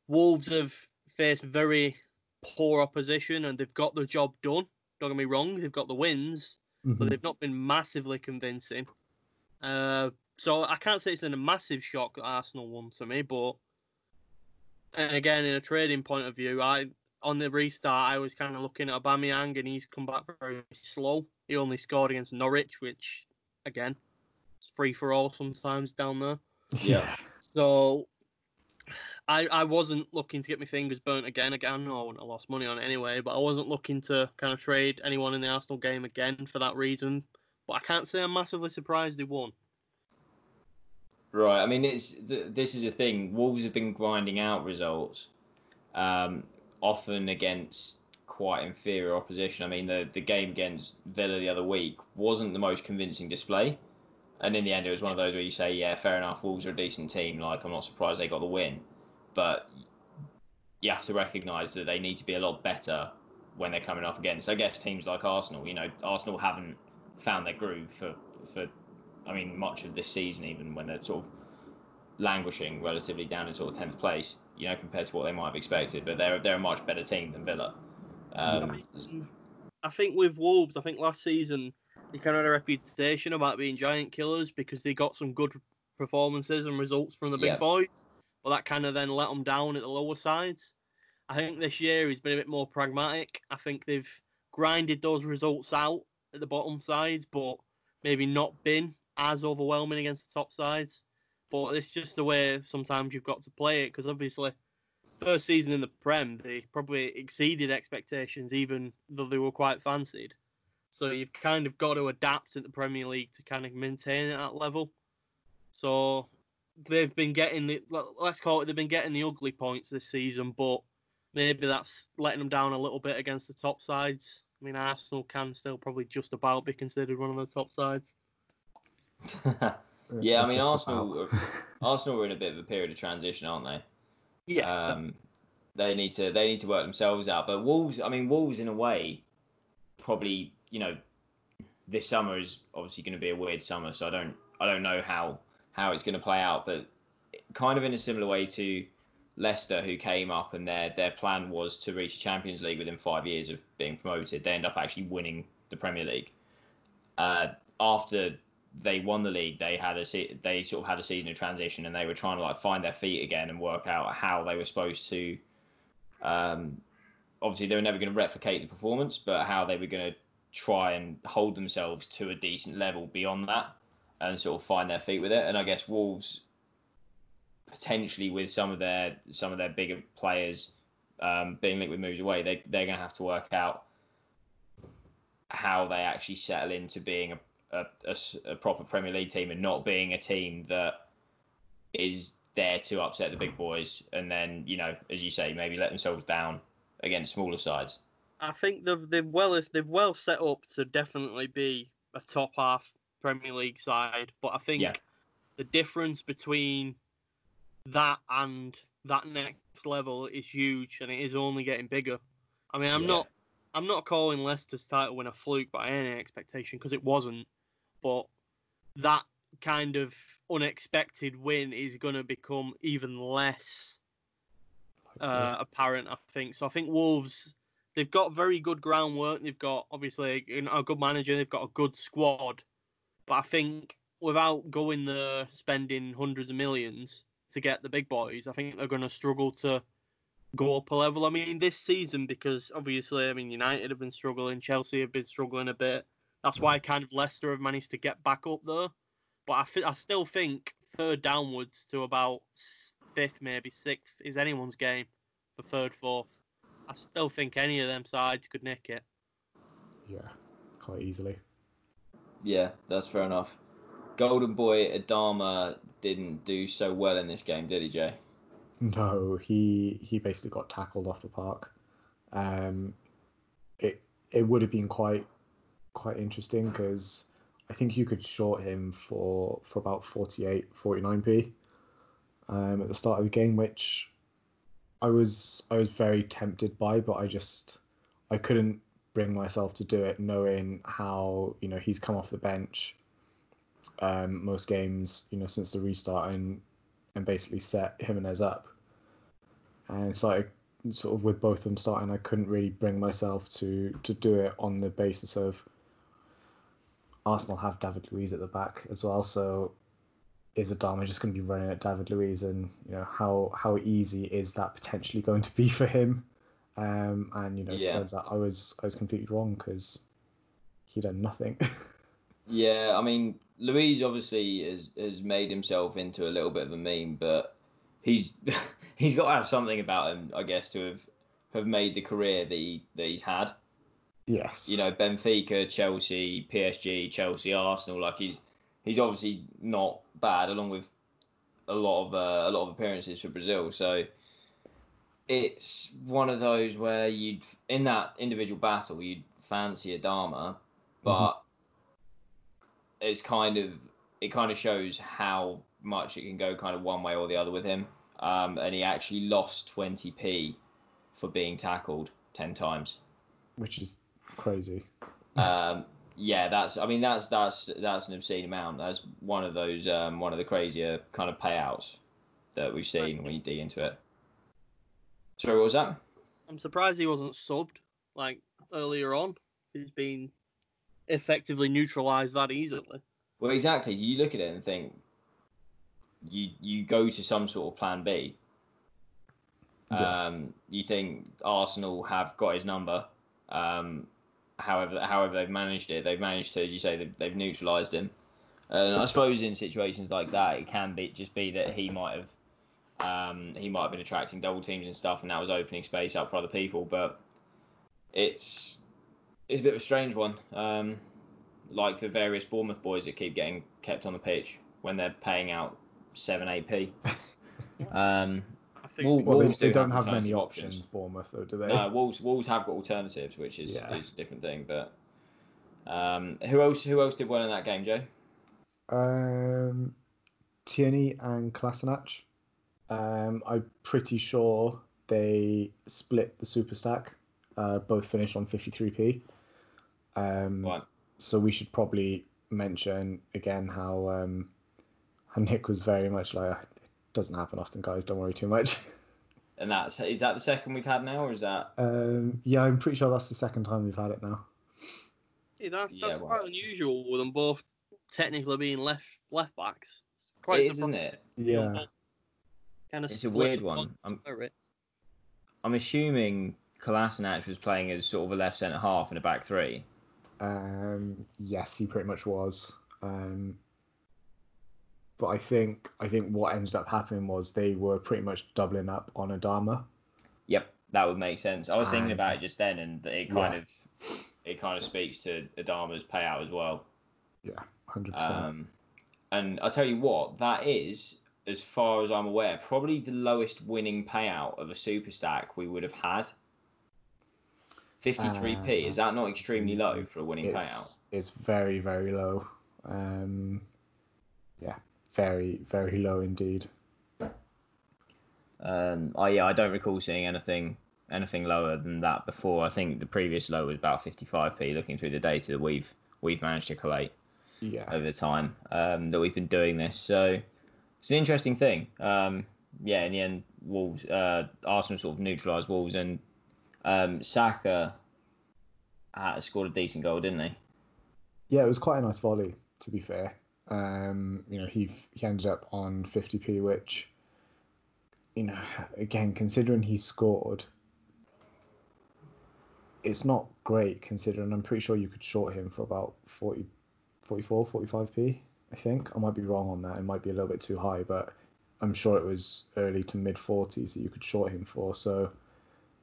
Wolves have faced very poor opposition and they've got the job done. Don't get me wrong, they've got the wins, but Mhm. they've not been massively convincing. Uh, so I can't say it's in a massive shock that Arsenal won to me, but and again, in a trading point of view, I on the restart I was kind of looking at Aubameyang and he's come back very slow. He only scored against Norwich, which again, it's free for all sometimes down there. Yeah. So I, I wasn't looking to get my fingers burnt again. Again, I know I wouldn't have lost money on it anyway, but I wasn't looking to kind of trade anyone in the Arsenal game again for that reason. But I can't say I'm massively surprised they won. Right. I mean, it's th- this is a thing. Wolves have been grinding out results, um, often against quite inferior opposition. I mean, the the game against Villa the other week wasn't the most convincing display, and in the end, it was one of those where you say, "Yeah, fair enough. Wolves are a decent team. Like, I'm not surprised they got the win." but you have to recognise that they need to be a lot better when they're coming up against, I guess, teams like Arsenal. You know, Arsenal haven't found their groove for, for I mean, much of this season, even when they're sort of languishing relatively down in sort of 10th place, you know, compared to what they might have expected. But they're, they're a much better team than Villa. Um, I think with Wolves, I think last season they kind of had a reputation about being giant killers because they got some good performances and results from the big boys but that kind of then let them down at the lower sides. I think this year he's been a bit more pragmatic. I think they've grinded those results out at the bottom sides, but maybe not been as overwhelming against the top sides. But it's just the way sometimes you've got to play it because obviously, first season in the Prem, they probably exceeded expectations, even though they were quite fancied. So you've kind of got to adapt at the Premier League to kind of maintain at that level. So they've been getting the let's call it they've been getting the ugly points this season, but maybe that's letting them down a little bit against the top sides. I mean, Arsenal can still probably just about be considered one of the top sides. *laughs* yeah, I mean, Arsenal Arsenal are in a bit of a period of transition, aren't they? Yes. Um, they need to they need to work themselves out. But Wolves, I mean, Wolves in a way, probably you know, this summer is obviously going to be a weird summer, so I don't I don't know how how it's going to play out. But kind of in a similar way to Leicester, who came up and their their plan was to reach Champions League within five years of being promoted. They end up actually winning the Premier League. Uh, after they won the league, they had a se- they sort of had a season of transition, and they were trying to like find their feet again and work out how they were supposed to. Um, obviously, they were never going to replicate the performance, but how they were going to try and hold themselves to a decent level beyond that and sort of find their feet with it. And I guess Wolves potentially with some of their some of their bigger players um, being linked with moves away, they they're going to have to work out how they actually settle into being a, a, a, a, proper Premier League team and not being a team that is there to upset the big boys and then you know as you say maybe let themselves down against smaller sides. I think they've they've well they've well set up to definitely be a top half Premier League side, but I think yeah. the difference between that and that next level is huge, and it is only getting bigger. I mean, I'm yeah. not, I'm not calling Leicester's title win a fluke by any expectation because it wasn't, but that kind of unexpected win is going to become even less uh, apparent, I think. So I think Wolves, they've got very good groundwork. They've got obviously a good manager. They've got a good squad. But I think without going there spending hundreds of millions to get the big boys, I think they're going to struggle to go up a level. I mean, this season, because obviously, I mean, United have been struggling, Chelsea have been struggling a bit. That's why kind of Leicester have managed to get back up there. But I, th- I still think third downwards to about fifth, maybe sixth, is anyone's game for third, fourth. I still think any of them sides could nick it. Yeah, quite easily. Yeah, that's fair enough. Golden Boy Adama didn't do so well in this game, did he, Jay? No, he he basically got tackled off the park. Um, it it would have been quite quite interesting because I think you could short him for for about 48, 49p um, at the start of the game, which I was I was very tempted by, but I just I couldn't bring myself to do it, knowing how you know he's come off the bench um, most games, you know, since the restart, and and basically set Jimenez up. And so I sort of with both of them starting, I couldn't really bring myself to to do it on the basis of Arsenal have David Luiz at the back as well, so is Adama just going to be running at David Luiz, and you know how how easy is that potentially going to be for him? Um, and you know, yeah. turns out I was I was completely wrong because he done nothing. *laughs* yeah, I mean, Luiz obviously has has made himself into a little bit of a meme, but he's *laughs* he's got to have something about him, I guess, to have have made the career that he that he's had. Yes. You know, Benfica, Chelsea, PSG, Chelsea, Arsenal. Like he's he's obviously not bad, along with a lot of uh, a lot of appearances for Brazil. So it's one of those where you'd in that individual battle you'd fancy Adama, but it's kind of it kind of shows how much it can go kind of one way or the other with him. Um, and he actually lost 20p for being tackled 10 times. which is crazy. Um, yeah, that's. I mean, that's that's that's an obscene amount. That's one of those um, one of the crazier kind of payouts that we've seen when you dig into it. Sorry, what was that? I'm surprised he wasn't subbed like earlier on. He's been effectively neutralised that easily. Well, exactly. You look at it and think you you go to some sort of plan B. Yeah. Um, you think Arsenal have got his number. Um, however, however they've managed it, they've managed to, as you say, they've, they've neutralised him. And I suppose in situations like that, it can be just be that he might have um, he might have been attracting double teams and stuff, and that was opening space up for other people. But it's it's a bit of a strange one. Um, like the various Bournemouth boys that keep getting kept on the pitch when they're paying out seven, eight p. *laughs* Um, think Well, Well, they, Wolves they do don't have have many options, options. Bournemouth, though, do they? no, Wolves Wolves have got alternatives, which is Yeah. is a different thing. But um, who else who else did well in that game, Joe? Um, Tierney and Kolasinac. Um, I'm pretty sure they split the super stack. Uh, both finished on 53p. Um, Right. So we should probably mention again how um, how Nick was very much like doesn't happen often, guys. Don't worry too much. *laughs* And that's is that the second we've had now, or is that Um, yeah, I'm pretty sure that's the second time we've had it now. yeah, that's, Yeah, that's well- quite unusual with them both technically being left left backs. It's quite it is, isn't it? Yeah, Kind of It's a weird one. I'm I'm assuming Kolasinac was playing as sort of a left centre half in a back three. Um, yes, he pretty much was. Um, but I think I think what ended up happening was they were pretty much doubling up on Adama. Yep, that would make sense. I was thinking Um, about it just then, and it kind yeah. of it kind of speaks to Adama's payout as well. Yeah, hundred percent. Um, and I tell you what, that is, as far as I'm aware, probably the lowest winning payout of a super stack we would have had. 53p, Uh, is that not extremely low for a winning payout? It's it's very very low. Um, yeah, very very low indeed. Um, oh yeah, I don't recall seeing anything anything lower than that before. I think the previous low was about 55p. Looking through the data that we've we've managed to collate Yeah, over time um, that we've been doing this, so it's an interesting thing. Um, yeah, in the end, Wolves, uh, Arsenal sort of neutralised Wolves, and um, Saka uh, scored a decent goal, didn't he? yeah, it was quite a nice volley. To be fair, um, you know he he ended up on 50p, which you know again considering he scored, it's not great considering I'm pretty sure you could short him for about 40, 44, 45p. I think I might be wrong on that. It might be a little bit too high, but I'm sure it was early to mid 40s that you could short him for. So,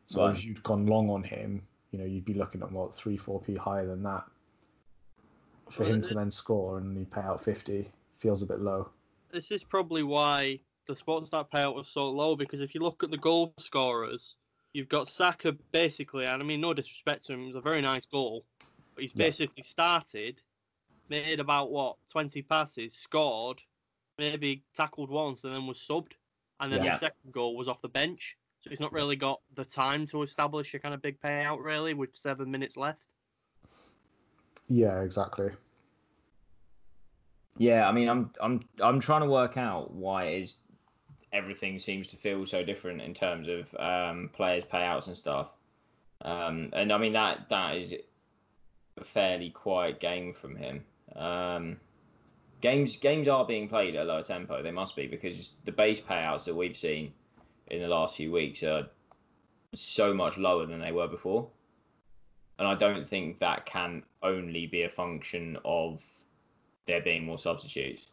so Right. if you'd gone long on him, you know, you'd be looking at what three, four p higher than that. For Well, him to then score and he pay out 50 feels a bit low. This is probably why the sports stat payout was so low because if you look at the goal scorers, you've got Saka basically, and I mean no disrespect to him, it was a very nice goal, but he's Yeah. basically started, made about what twenty passes, scored, maybe tackled once, and then was subbed, and then Yeah. the second goal was off the bench. So he's not really got the time to establish a kind of big payout really with seven minutes left. Yeah, exactly. Yeah, I mean, I'm I'm I'm trying to work out why it is everything seems to feel so different in terms of um, players' payouts and stuff. Um, and I mean that that is a fairly quiet game from him. Um, games games are being played at a lower tempo. They must be because the base payouts that we've seen in the last few weeks are so much lower than they were before. And I don't think that can only be a function of there being more substitutes.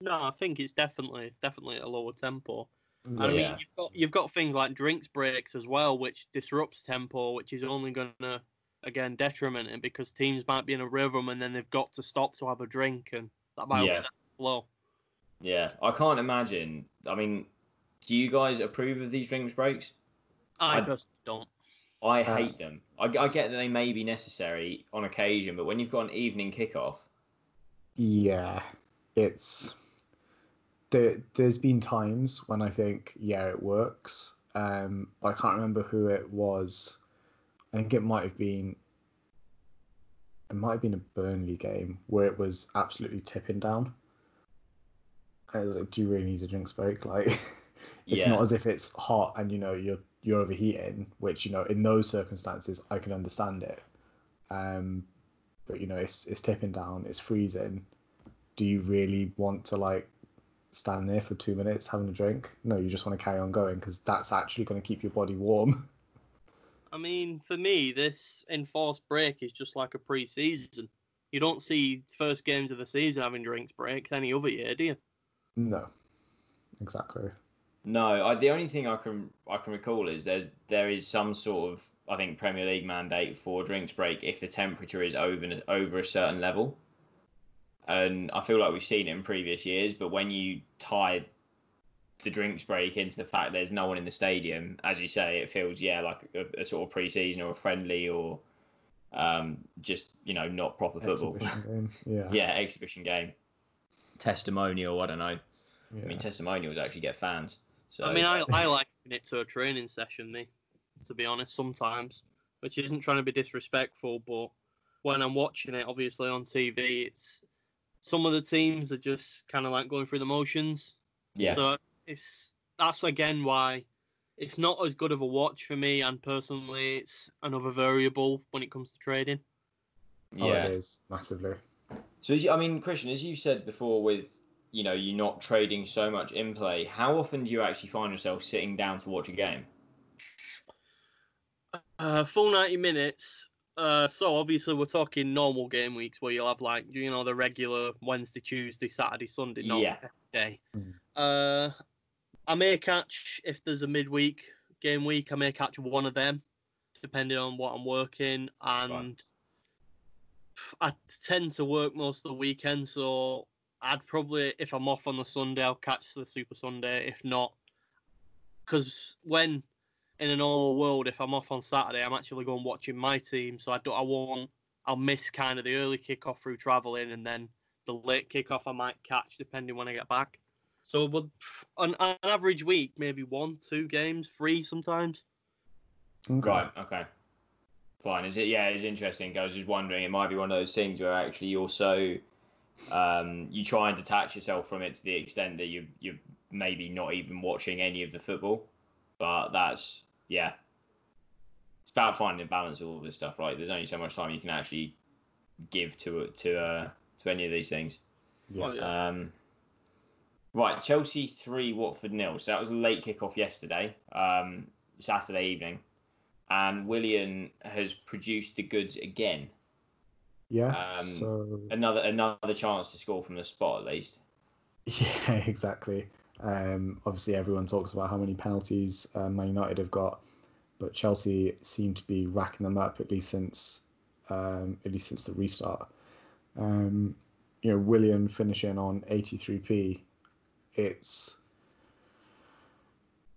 No, I think it's definitely definitely at a lower tempo. And I mean, you've got you've got things like drinks breaks as well, which disrupts tempo, which is only going to again detriment it because teams might be in a rhythm and then they've got to stop to have a drink, and that might Yeah. upset the flow. Yeah, I can't imagine. I mean, do you guys approve of these drinks breaks? I, I- personally don't. I Uh, hate them. I, I get that they may be necessary on occasion, but when you've got an evening kickoff, Yeah, it's there. There's been times when I think, yeah, it works. Um, but I can't remember who it was. I think it might have been. It might have been a Burnley game where it was absolutely tipping down. I was like, do you really need a drink break? *laughs* Like, it's yeah, not as if it's hot and you know you're you're overheating, which you know in those circumstances I can understand it. Um, but you know it's it's tipping down, it's freezing. Do you really want to like stand there for two minutes having a drink? No, you just want to carry on going because that's actually going to keep your body warm. *laughs* I mean, for me, this enforced break is just like a pre-season. You don't see first games of the season having drinks breaks any other year, do you? no, exactly. No. I, the only thing I can I can recall is there's there is some sort of I think Premier League mandate for drinks break if the temperature is over over a certain level, and I feel like we've seen it in previous years. But when you tie the drinks break into the fact there's no one in the stadium, as you say, it feels yeah like a, a sort of pre-season or a friendly or um, just you know not proper football. Exhibition *laughs* game. Yeah. yeah, exhibition game, testimonial. I don't know. yeah. I mean, testimonials actually get fans. So I mean, I, I *laughs* like it to a training session, me, to be honest, sometimes, which isn't trying to be disrespectful, but when I'm watching it, obviously on TV, it's some of the teams are just kind of like going through the motions. yeah, So it's that's again why it's not as good of a watch for me, and personally, it's another variable when it comes to trading. Oh, yeah. it is massively. So as you, I mean, Christian, as you said before, with you know you're not trading so much in play, how often do you actually find yourself sitting down to watch a game? Uh, full 90 minutes. Uh, so obviously we're talking normal game weeks where you'll have like you know the regular Wednesday, Tuesday, Saturday, Sunday, normal Yeah. day. Mm. Uh, I may catch if there's a midweek game week. I may catch one of them, depending on what I'm working, and I tend to work most of the weekend. So I'd probably, if I'm off on the Sunday, I'll catch the Super Sunday. If not, because when in a normal world, if I'm off on Saturday, I'm actually going watching my team, so I don't, I won't, I'll miss kind of the early kickoff through traveling, and then the late kickoff I might catch depending when I get back. So, but on an average week, maybe one, two games, three sometimes. Okay. Right. Okay. Fine. Is it? Yeah. It's interesting. I was just wondering. It might be one of those things where actually you're so um, you try and detach yourself from it to the extent that you you're maybe not even watching any of the football. But that's yeah. It's about finding a balance with all this stuff, right? There's only so much time you can actually give to to uh, to any of these things. Yeah. Oh. Um, right, Chelsea three, Watford nil. So that was a late kickoff yesterday, um, Saturday evening, and Willian has produced the goods again. Yeah. Um, so Another another chance to score from the spot at least. *laughs* Yeah, exactly. Um, obviously, everyone talks about how many penalties uh, Man United have got, but Chelsea seem to be racking them up at least since um, at least since the restart. Um, you know, Willian finishing on 83p. It's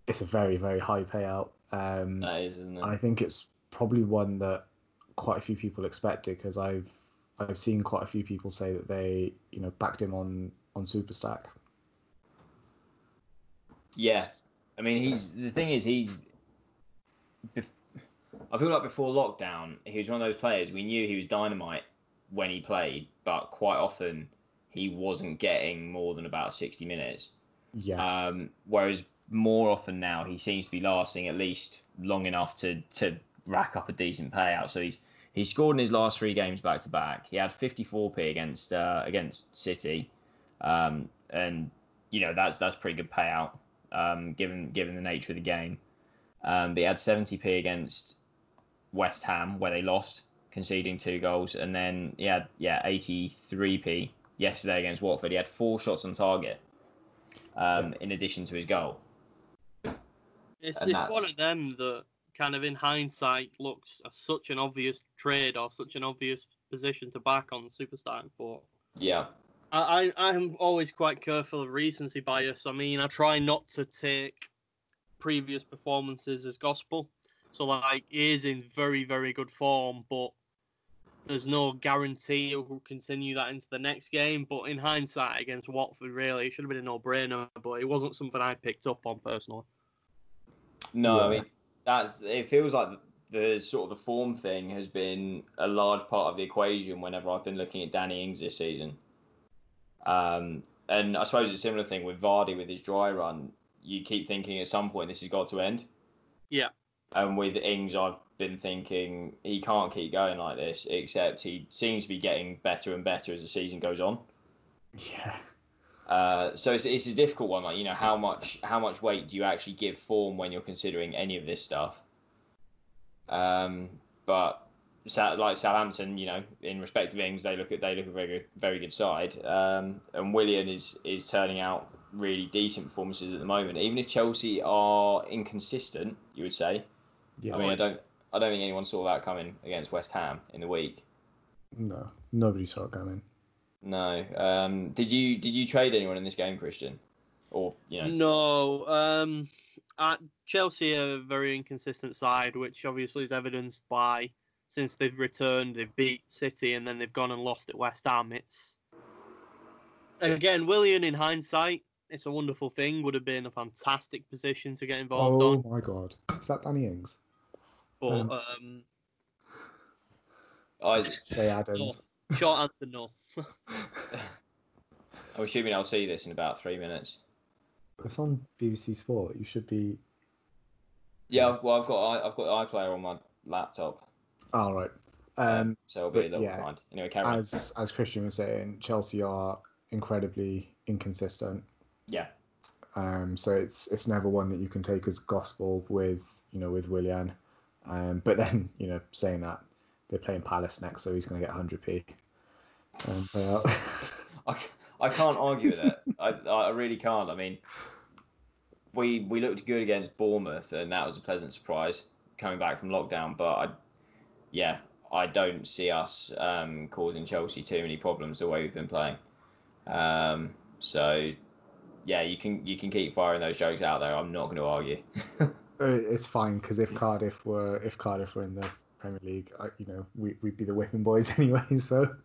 it's a very very high payout. Um, That is, isn't it? I think it's probably one that quite a few people expected because I've I've seen quite a few people say that they you know backed him on on Superstack. Yeah, I mean, he's the thing is he's. bef- I feel like before lockdown, he was one of those players we knew he was dynamite when he played, but quite often he wasn't getting more than about sixty minutes. Yes. Um, whereas more often now he seems to be lasting at least long enough to to rack up a decent payout. So he's he's scored in his last three games back to back. He had 54p against uh, against City, um, and you know that's that's pretty good payout um, given given the nature of the game. Um, but he had 70p against West Ham where they lost, conceding two goals, and then he had yeah 83p yesterday against Watford. He had four shots on target. um, in addition to his goal. It's, And it's one of them that kind of in hindsight looks as such an obvious trade or such an obvious position to back on Superstack. But Yeah, I, I I'm always quite careful of recency bias. I mean, I try not to take previous performances as gospel. So like he is in very very good form, but there's no guarantee he'll continue that into the next game. But in hindsight, against Watford, really, it should have been a no-brainer. But it wasn't something I picked up on personally. no, I mean that's it. Feels like the sort of the form thing has been a large part of the equation whenever I've been looking at Danny Ings this season. Um, and I suppose it's a similar thing with Vardy with his dry run. You keep thinking at some point this has got to end. Yeah. And with Ings, I've been thinking he can't keep going like this. Except he seems to be getting better and better as the season goes on. *laughs* Yeah. Uh, so it's, it's a difficult one. Like you know, how much how much weight do you actually give form when you're considering any of this stuff? Um, but like Southampton, you know, in respect of Ings, they look at they look a very good, very good side. Um, and Willian is is turning out really decent performances at the moment. Even if Chelsea are inconsistent, you would say. Yeah. I mean, I don't I don't think anyone saw that coming against West Ham in the week. no, nobody saw it coming. No. Um, did you did you trade anyone in this game, Christian? Or you know, No, um, uh, Chelsea are a very inconsistent side, which obviously is evidenced by since they've returned, they've beat City and then they've gone and lost at West Ham. It's again, Willian in hindsight, it's a wonderful thing. Would have been a fantastic position to get involved Oh on, my god, is that Danny Ings? but um, um, I Che Adams. short answer no. I'm assuming I'll see this in about three minutes. It's on BBC Sport. You should be. Yeah, I've, well, I've got I- I've got iPlayer on my laptop, All right. Um, so I'll be a little yeah, behind. Anyway, carry on. as as Christian was saying, Chelsea are incredibly inconsistent. Yeah, Um, so it's it's never one that you can take as gospel with you know with Willian. Um, but then *laughs* you know saying that they're playing Palace next, so he's going to get 100p. Um, out. *laughs* I, I can't argue with it. I I really can't. I mean, we we looked good against Bournemouth, and that was a pleasant surprise coming back from lockdown. But I, yeah, I don't see us um, causing Chelsea too many problems the way we've been playing. Um, so yeah, you can you can keep firing those jokes out there. I'm not going to argue. *laughs* Uh, it's fine because if Cardiff were if Cardiff were in the Premier League, you know we we'd be the whipping boys *laughs* anyway. So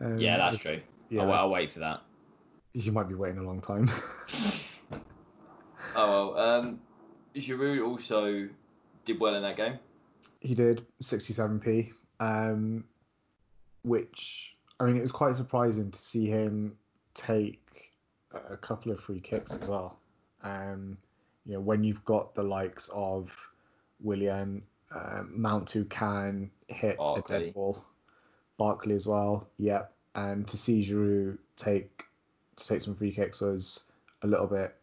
um, yeah, that's true. Yeah, I'll, I'll wait for that. you might be waiting a long time. *laughs* Oh well, um, Giroud also did well in that game. He did 67p, um, which I mean, it was quite surprising to see him take a- couple of free kicks as well. Um, you know, when you've got the likes of Willian, um, Mount who can hit a dead ball, Barkley as well. Yep, and to see Giroud take to take some free kicks was a little bit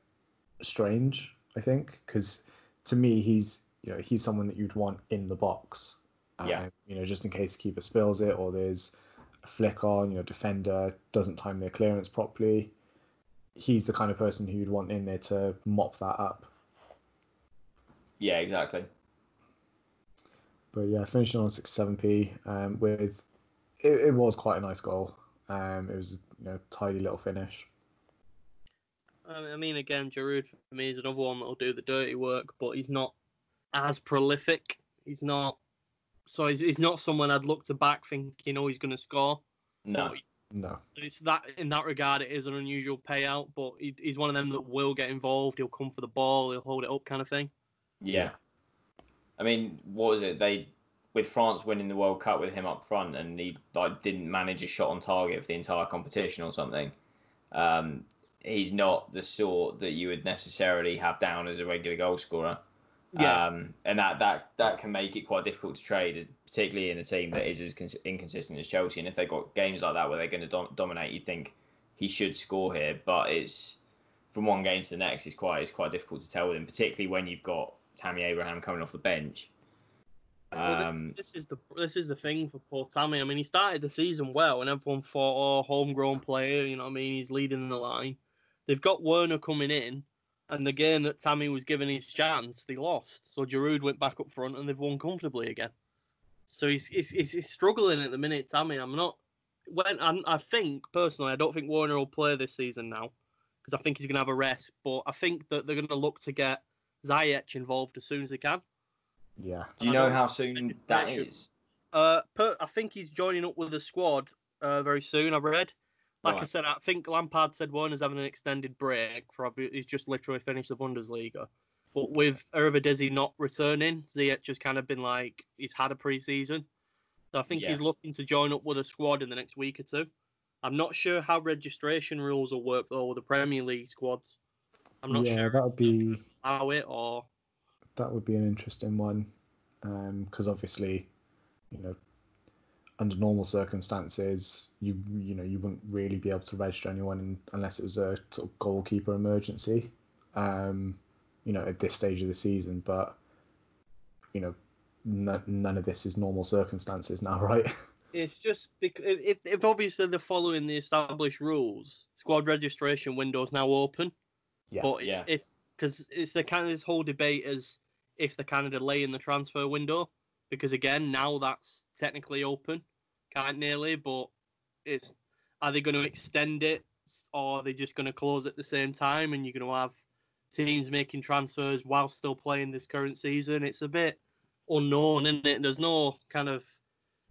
strange. I think because to me he's you know he's someone that you'd want in the box. Yeah. Um, you know, just in case the keeper spills it or there's a flick on, you know, defender doesn't time their clearance properly. He's the kind of person who you'd want in there to mop that up. Yeah, exactly. But yeah, finishing on six seven p um, with it, it was quite a nice goal. Um, it was you know tidy little finish. I mean, again, Giroud for me is another one that'll do the dirty work, but he's not as prolific. He's not. So he's, he's not someone I'd look to back thinking, oh, he's going to score. No, But No, it's that in that regard, it is an unusual payout, but he, he's one of them that will get involved. He'll come for the ball. He'll hold it up, kind of thing. yeah. I mean, what was it? They with France winning the World Cup with him up front, and he like didn't manage a shot on target for the entire competition or something. Um, he's not the sort that you would necessarily have down as a regular goal scorer. Um, and that, that that can make it quite difficult to trade, particularly in a team that is as cons- inconsistent as Chelsea. And if they've got games like that where they're going to dom- dominate, you think he should score here. But it's from one game to the next, it's quite it's quite difficult to tell with him, particularly when you've got Tammy Abraham coming off the bench. Well, this- Um, this, is the this is the thing for poor Tammy. I mean, he started the season well, and everyone thought, "Oh, homegrown player," you know what I mean? He's leading the line, they've got Werner coming in, and the game that Tammy was given his chance, they lost. So Giroud went back up front, and they've won comfortably again. So he's he's, he's, struggling at the minute, Tammy. I'm not. When I, I think personally, I don't think Werner will play this season now because I think he's going to have a rest. But I think that they're going to look to get Ziyech involved as soon as they can. Yeah. Do you know how soon it's that pressure. is? Uh, per, I think he's joining up with the squad uh, very soon. I've read. Like I said, I think Lampard said Werner's having an extended break for he's just literally finished the Bundesliga. But with Eredivisie not returning, Ziyech has kind of been like he's had a pre-season. So I think Yeah. he's looking to join up with a squad in the next week or two. I'm not sure how registration rules will work though with the Premier League squads. I'm not yeah, sure that would be how it or that would be an interesting one, because obviously, you know, under normal circumstances, you you know you wouldn't really be able to register anyone in, unless it was a sort of goalkeeper emergency, um, you know, at this stage of the season. But you know, n- none of this is normal circumstances now, *laughs* right? It's just because if, if obviously they're following the established rules, squad registration window is now open. Yeah, but it's yeah. if because it's the kind of this whole debate as if they're kind of delaying the transfer window because again now that's technically open, can't nearly, but it's are they going to extend it or are they just going to close at the same time and you're going to have teams making transfers while still playing this current season? It's a bit unknown, isn't it? There's no kind of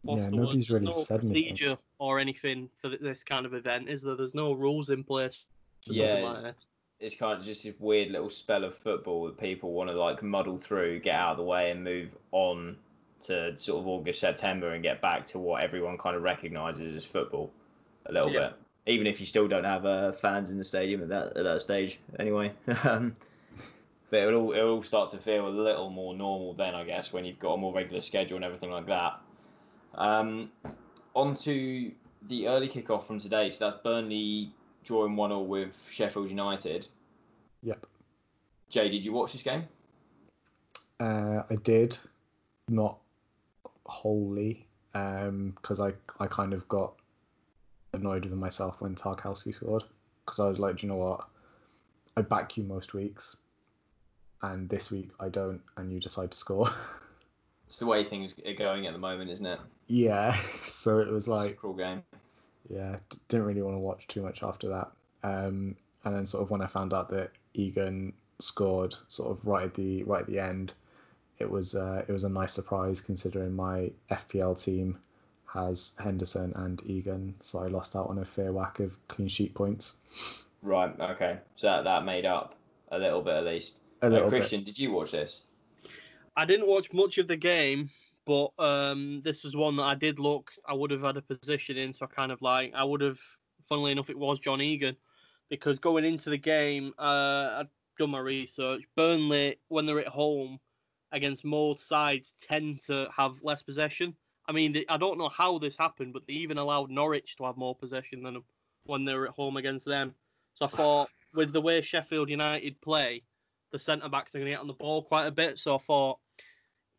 Yeah, the nobody's really no said anything. procedure or anything for this kind of event, is there? There's no rules in place. Yeah, like it's- kind of just this weird little spell of football that people want to like muddle through, get out of the way, and move on to sort of August, September, and get back to what everyone kind of recognises as football a little Yeah. bit. Even if you still don't have uh, fans in the stadium at that at that stage, anyway. *laughs* Um, but it'll all, it'll all start to feel a little more normal then, I guess, when you've got a more regular schedule and everything like that. Um, on to the early kickoff from today. So that's Burnley drawing 1 0 with Sheffield United. Yep. Jay, did you watch this game? Uh, I did, not wholly, because I I kind of got annoyed with myself when Tarkowski scored because I was like, "Do you know what? I back you most weeks, and this week I don't, and you decide to score. *laughs* It's the way things are going at the moment, isn't it? yeah, *laughs* so it was It's a like, cruel game. Yeah, d- didn't really want to watch too much after that. Um, and then sort of when I found out that Egan scored sort of right at the right at the end, it was uh, it was a nice surprise considering my FPL team has Henderson and Egan, so I lost out on a fair whack of clean sheet points. Right, okay. So that, that made up a little bit at least. A Uh, little bit. Christian, did you watch this? I didn't watch much of the game, but um, this was one that I did look. I would have had a position in, so I kind of like I would have. Funnily enough, it was John Egan, because going into the game, uh, I'd done my research. Burnley, when they're at home against most sides, tend to have less possession. I mean, they, I don't know how this happened, but they even allowed Norwich to have more possession than when they were at home against them. So I thought, with the way Sheffield United play, the centre backs are going to get on the ball quite a bit. So I thought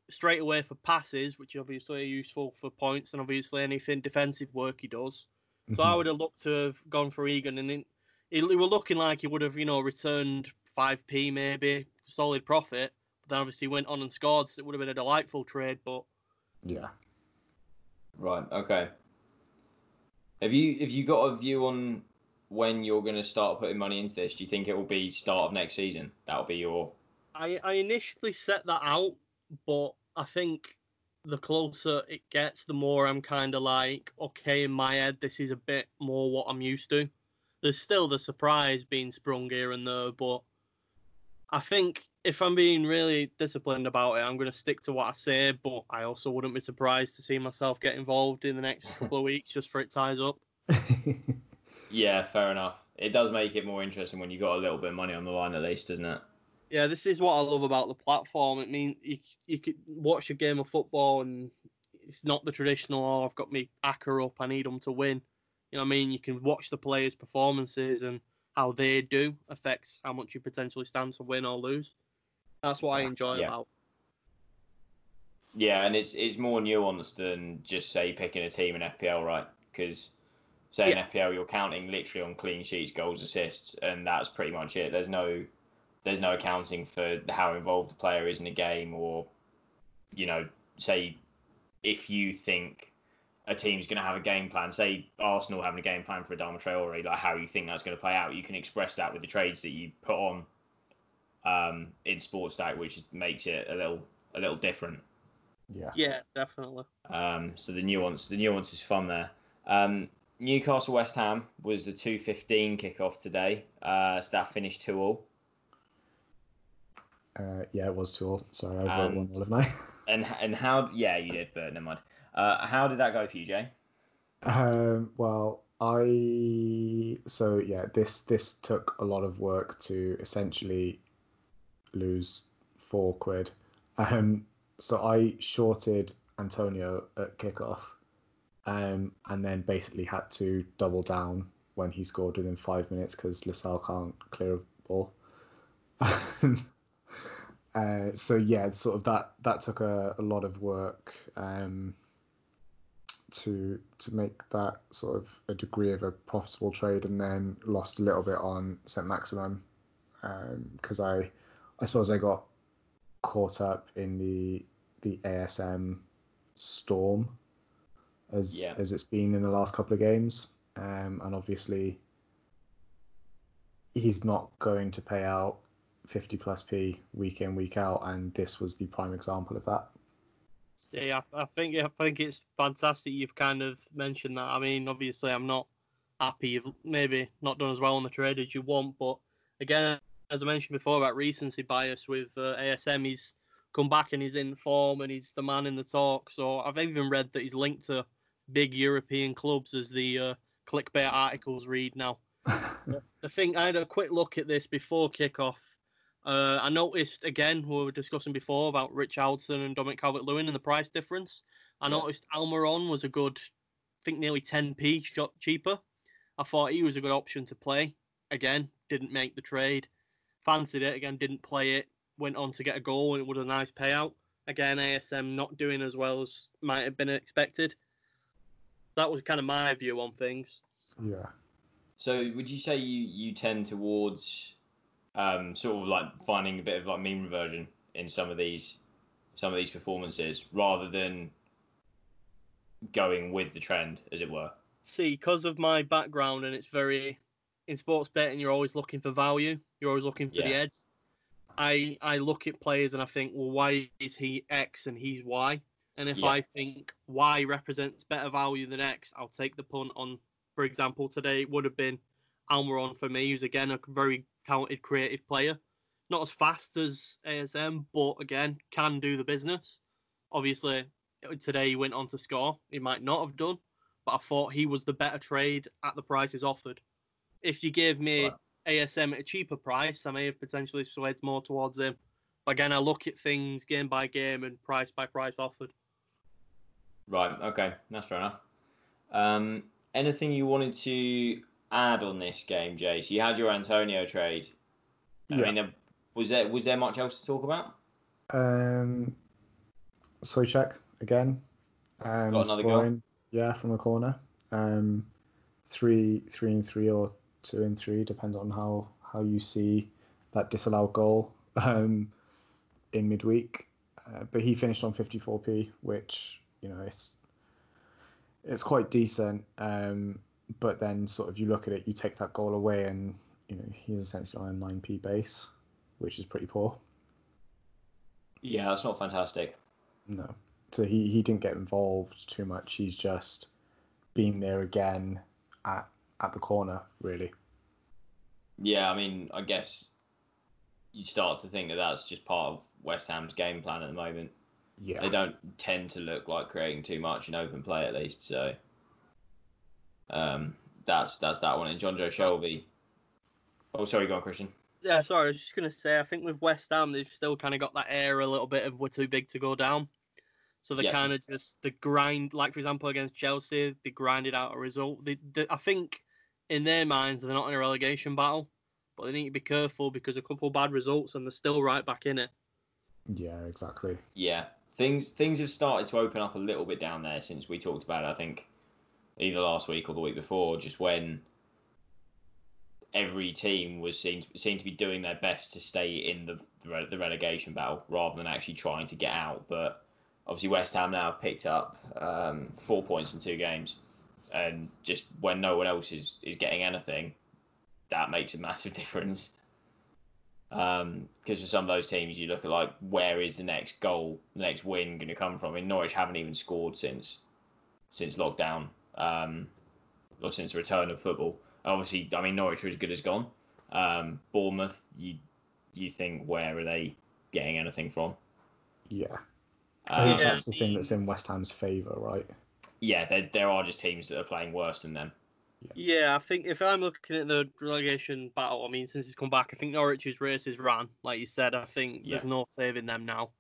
straight away for passes, which obviously are useful for points, and obviously anything defensive work he does. So I Mhm. would have looked to have gone for Egan, and it, it, it were looking like he would have, you know, returned 5p maybe, solid profit. But then obviously went on and scored, so it would have been a delightful trade. But yeah. Right, okay. Have you have you got a view on when you're going to start putting money into this? Do you think it will be start of next season? That'll be your I, I initially set that out, but I think the closer it gets, the more I'm kind of like, okay, in my head, this is a bit more what I'm used to. There's still the surprise being sprung here and there, but I think if I'm being really disciplined about it, I'm going to stick to what I say, but I also wouldn't be surprised to see myself get involved in the next *laughs* couple of weeks just for it ties up. *laughs* Yeah, fair enough. It does make it more interesting when you've got a little bit of money on the line at least, doesn't it? Yeah, this is what I love about the platform. It means you you could watch a game of football and it's not the traditional. Oh, I've got me ACCA up. I need them to win. You know what I mean? You can watch the players' performances and how they do affects how much you potentially stand to win or lose. That's what I enjoy yeah. about. Yeah, and it's it's more nuanced than just say picking a team in FPL, right? Because Say Yeah. in FPL, you're counting literally on clean sheets, goals, assists, and that's pretty much it. There's no there's no accounting for how involved the player is in a game, or you know, say if you think a team's going to have a game plan, say Arsenal having a game plan for Adama Traore, like how you think that's going to play out, you can express that with the trades that you put on um, in SportStack, which makes it a little a little different. Yeah. Yeah, definitely. Um, so the nuance, the nuance is fun there. Um, Newcastle West Ham was the two fifteen kickoff today. Uh, so that finished two all. Uh, yeah, it was two all. Sorry, I wrote one all of mine. And and how? Yeah, you did, but never mind. Uh, how did that go for you, Jay? Um, well, I so yeah, this this took a lot of work to essentially lose four quid. Um, so I shorted Antonio at kickoff, um, and then basically had to double down when he scored within five minutes because Lascelles can't clear a ball. *laughs* uh, so yeah, sort of that that took a, a lot of work. Um, to to make that sort of a degree of a profitable trade, and then lost a little bit on Saint-Maximin because I I suppose I got caught up in the the ASM storm as Yeah. as it's been in the last couple of games, um, and obviously he's not going to pay out 50 plus p week in week out, and this was the prime example of that. Yeah, I I think I think it's fantastic you've kind of mentioned that. I mean, obviously, I'm not happy you've maybe not done as well on the trade as you want, but again, as I mentioned before about recency bias with uh, ASM, he's come back and he's in form and he's the man in the talk. So I've even read that he's linked to big European clubs as the uh, clickbait articles read now. *laughs* The thing I had a quick look at this before kickoff. Uh, I noticed again we were discussing before about Richarlison and Dominic Calvert-Lewin and the price difference. I Yeah. noticed Almiron was a good, I think nearly 10p shot cheaper. I thought he was a good option to play. Again, didn't make the trade. Fancied it again, didn't play it. Went on to get a goal and it was a nice payout. Again, ASM not doing as well as might have been expected. That was kind of my view on things. yeah. So would you say you you tend towards um, sort of like finding a bit of like mean reversion in some of these some of these performances rather than going with the trend, as it were? see because of my background and it's very in sports betting you're always looking for value you're always looking for the Yeah. edge i i look at players and i think well why is he x and he's y and if Yeah. i think y represents better value than x i'll take the punt on for example today it would have been almiron for me who's again a very talented creative player not as fast as asm but again can do the business obviously today he went on to score he might not have done but I thought he was the better trade at the prices offered. If you gave me. ASM at a cheaper price, I may have potentially swayed more towards him. But again, I look at things game by game and price by price offered. Right. Okay, that's fair enough. Um, anything you wanted to add on this game, Jace? You had your Antonio trade. I Yeah. mean, was there was there much else to talk about? Um, Soucek again. Um, Got another goal? yeah, from a corner. Um, three, three and three, or two and three, depends on how how you see that disallowed goal um, in midweek. Uh, but he finished on 54p, which you know it's it's quite decent. Um, but then sort of you look at it, you take that goal away, and you know he's essentially on a 9p base, which is pretty poor. Yeah, that's not fantastic. No. So he, he didn't get involved too much. He's just been there again at at the corner, really. Yeah, I mean, I guess you start to think that that's just part of West Ham's game plan at the moment. Yeah. They don't tend to look like creating too much in open play, at least. So um, that's that's that one. And Jonjo Shelvey. Oh, sorry, go on, Christian. Yeah, sorry, I was just gonna say I think with West Ham they've still kind of got that air a little bit of we're too big to go down. So they Yeah. kind of just the grind, like for example against Chelsea, they grinded out a result. They, they, I think in their minds they're not in a relegation battle, but they need to be careful because a couple bad results and they're still right back in it. Yeah, exactly. Yeah, things things have started to open up a little bit down there since we talked about it. I think either last week or the week before, just when every team was seemed seemed to be doing their best to stay in the the relegation battle rather than actually trying to get out. But obviously, West Ham now have picked up um, four points in two games, and just when no one else is is getting anything, that makes a massive *laughs* difference. Because um, for some of those teams, you look at like where is the next goal, the next win going to come from? And Norwich haven't even scored since since lockdown, um, or since the return of football. Obviously, I mean Norwich are as good as gone. Um, Bournemouth, you you think where are they getting anything from? Yeah, I Um, think that's the thing that's in West Ham's favour, right? yeah, there there are just teams that are playing worse than them. Yeah, I think if I'm looking at the relegation battle, I mean, since he's come back, I think Norwich's race is ran. Like you said, I think Yeah. there's no saving them now.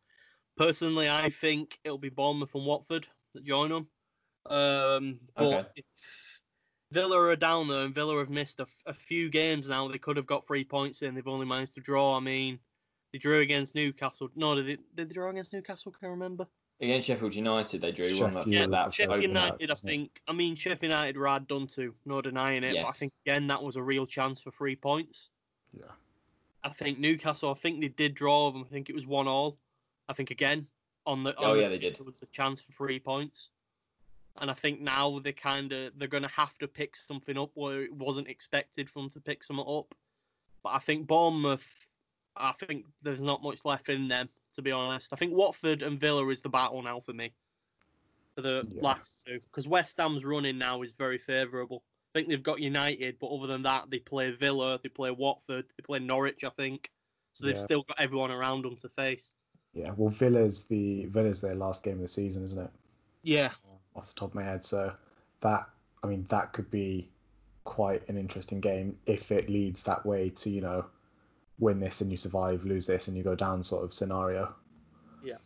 Personally, I think it'll be Bournemouth and Watford that join them. Um, but Okay. if Villa are down there and Villa have missed a, f- a few games now, they could have got three points in. They've only managed to draw. I mean, they drew against Newcastle. No, did they, did they draw against Newcastle? Can I remember? Against Sheffield United, they drew one that, Sheffield Yeah, that Sheffield first opened one up. United, I isn't it? think. I mean, Sheffield United were hard done to, no denying it. But I think again that was a real chance for three points. Yeah. I think Newcastle. I think they did draw them. I think it was one all. I think again on the. Oh, on the yeah, they did. It was a chance for three points, and I think now they kind of they're going to have to pick something up where it wasn't expected for them to pick something up. But I think Bournemouth. I think there's not much left in them to be honest. I think Watford and Villa is the battle now for me. For the Yeah. last two, because West Ham's running now is very favourable. I think they've got United, but other than that, they play Villa, they play Watford, they play Norwich. I think so. They've Yeah. still got everyone around them to face. Yeah, well, Villa's the Villa's their last game of the season, isn't it? Yeah, Off the top of my head, so that I mean that could be quite an interesting game if it leads that way to you know win this and you survive, lose this and you go down sort of scenario. Yeah,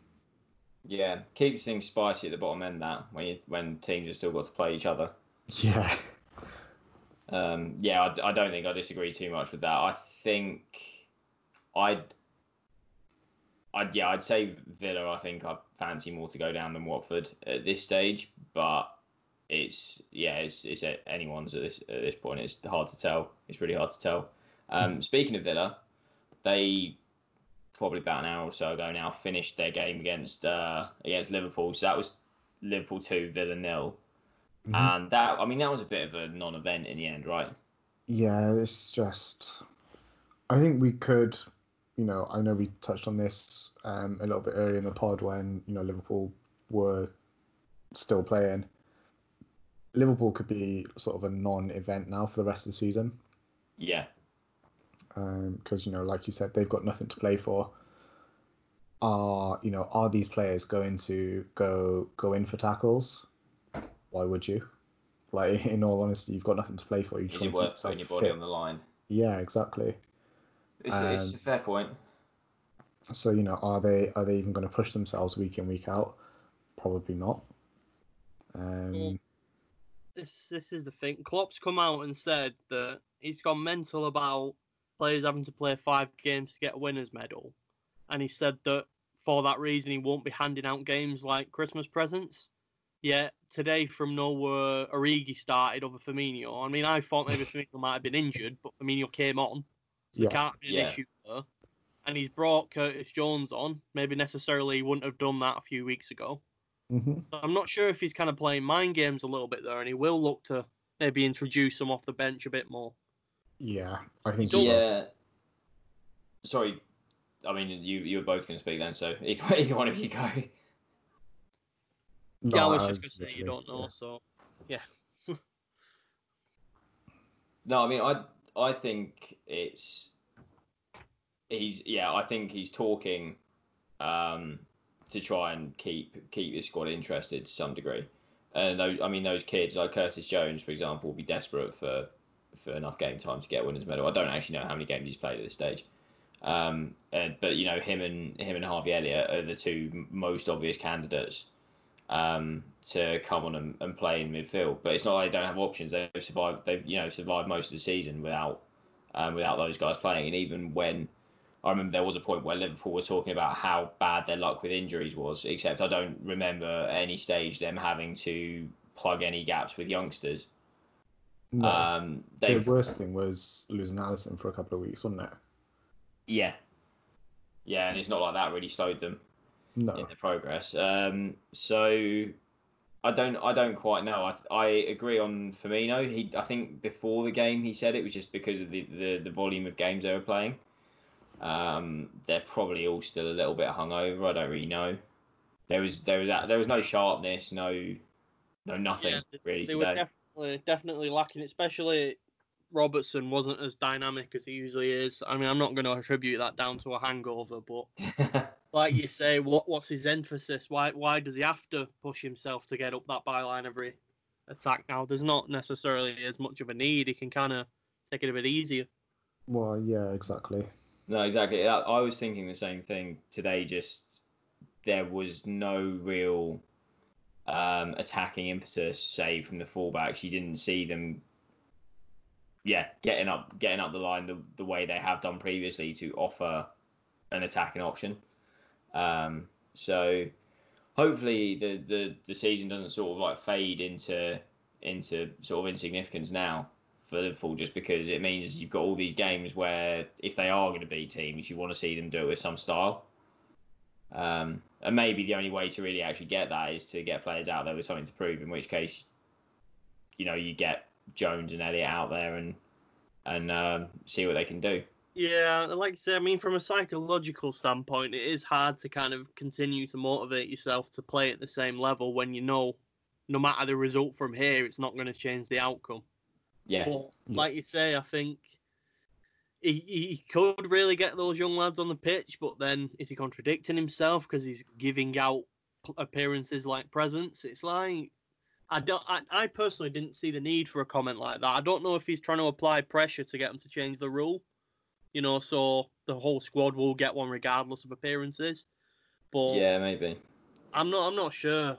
Yeah, keeps things spicy at the bottom end. That when you, when teams have still got to play each other. Yeah, Um, yeah, I, I don't think I disagree too much with that. I think I'd, I'd yeah, I'd say Villa. I think I fancy more to go down than Watford at this stage, but it's yeah, it's it's anyone's at this at this point. It's hard to tell. It's really hard to tell. Um, speaking of Villa, they probably about an hour or so ago now finished their game against uh, against Liverpool. So that was Liverpool two, Villa nil. Mhm. And that, I mean, that was a bit of a non-event in the end, right? yeah. It's just I think we could, you know, I know we touched on this um, a little bit earlier in the pod when you know Liverpool were still playing. Liverpool could be sort of a non-event now for the rest of the season. Yeah, because you know, like you said, they've got nothing to play for. Are you know, are these players going to go go in for tackles? Why would you? Like, *laughs* in all honesty, you've got nothing to play for. You is just it want to putting your body fit. on the line? Yeah, exactly. It's, it's a Um, fair point. So you know, are they are they even going to push themselves week in week out? Probably not. Um, Well, this this is the thing. Klopp's come out and said that he's gone mental about players having to play five games to get a winners medal, and he said that for that reason he won't be handing out games like Christmas presents. Yet today, from nowhere, Origi started over Firmino. I mean, I thought maybe Firmino might have been injured, but Firmino came on, so Yeah. there can't be an Yeah. issue there. And he's brought Curtis Jones on. Maybe necessarily he wouldn't have done that a few weeks ago. mhm. I'm not sure if he's kind of playing mind games a little bit there, and he will look to maybe introduce him off the bench a bit more. Yeah, I think don't- Yeah. Sorry, I mean you you were both going to speak then, so *laughs* either, either one of you go. No, yeah, I was just gonna say you don't know, yeah. so yeah. *laughs* No, I mean I I think it's he's yeah I think he's talking um, to try and keep keep his squad interested to some degree. And those, I mean those kids like Curtis Jones, for example, will be desperate for for enough game time to get a winners medal. I don't actually know how many games he's played at this stage. Um, but you know him and him and Harvey Elliott are the two most obvious candidates um, to come on and, and play in midfield. But it's not like they don't have options. They've survived. They've you know survived most of the season without um, without those guys playing. And even when I remember there was a point where Liverpool were talking about how bad their luck with injuries was. Except I don't remember at any stage them having to plug any gaps with youngsters. No, Um, worst thing was losing Alisson for a couple of weeks, wasn't it? yeah, yeah, and it's not like that really slowed them No. in the progress. Um, so I don't, I don't quite know. I, I agree on Firmino. He, I think before the game he said it was just because of the, the, the volume of games they were playing. Um, they're probably all still a little bit hungover. I don't really know. There was there was that, there was no sharpness, no no nothing Yeah, really They were definitely definitely lacking, especially Robertson wasn't as dynamic as he usually is. I mean, I'm not going to attribute that down to a hangover, but *laughs* like you say, what what's his emphasis? Why why does he have to push himself to get up that byline every attack now? There's not necessarily as much of a need. He can kind of take it a bit easier. Well, yeah, exactly. No, exactly. I, I was thinking the same thing today. Just there was no real um, attacking impetus, save from the fullbacks. You didn't see them, yeah, getting up, getting up the line the, the way they have done previously to offer an attacking option. Um, so hopefully the, the the season doesn't sort of like fade into into sort of insignificance now for Liverpool just because it means you've got all these games where if they are going to beat teams, you want to see them do it with some style. Um, and maybe the only way to really actually get that is to get players out there with something to prove. In which case, you know, you get Jones and Elliott out there and and um, see what they can do. Yeah, like I say, I mean, from a psychological standpoint, it is hard to kind of continue to motivate yourself to play at the same level when you know, no matter the result from here, it's not going to change the outcome. Yeah, But like you say, I think he, he could really get those young lads on the pitch, but then is he contradicting himself because he's giving out appearances like presents? It's like I don't. I, I personally didn't see the need for a comment like that. I don't know if he's trying to apply pressure to get them to change the rule, you know, so the whole squad will get one regardless of appearances. But yeah, maybe. I'm not. I'm not sure.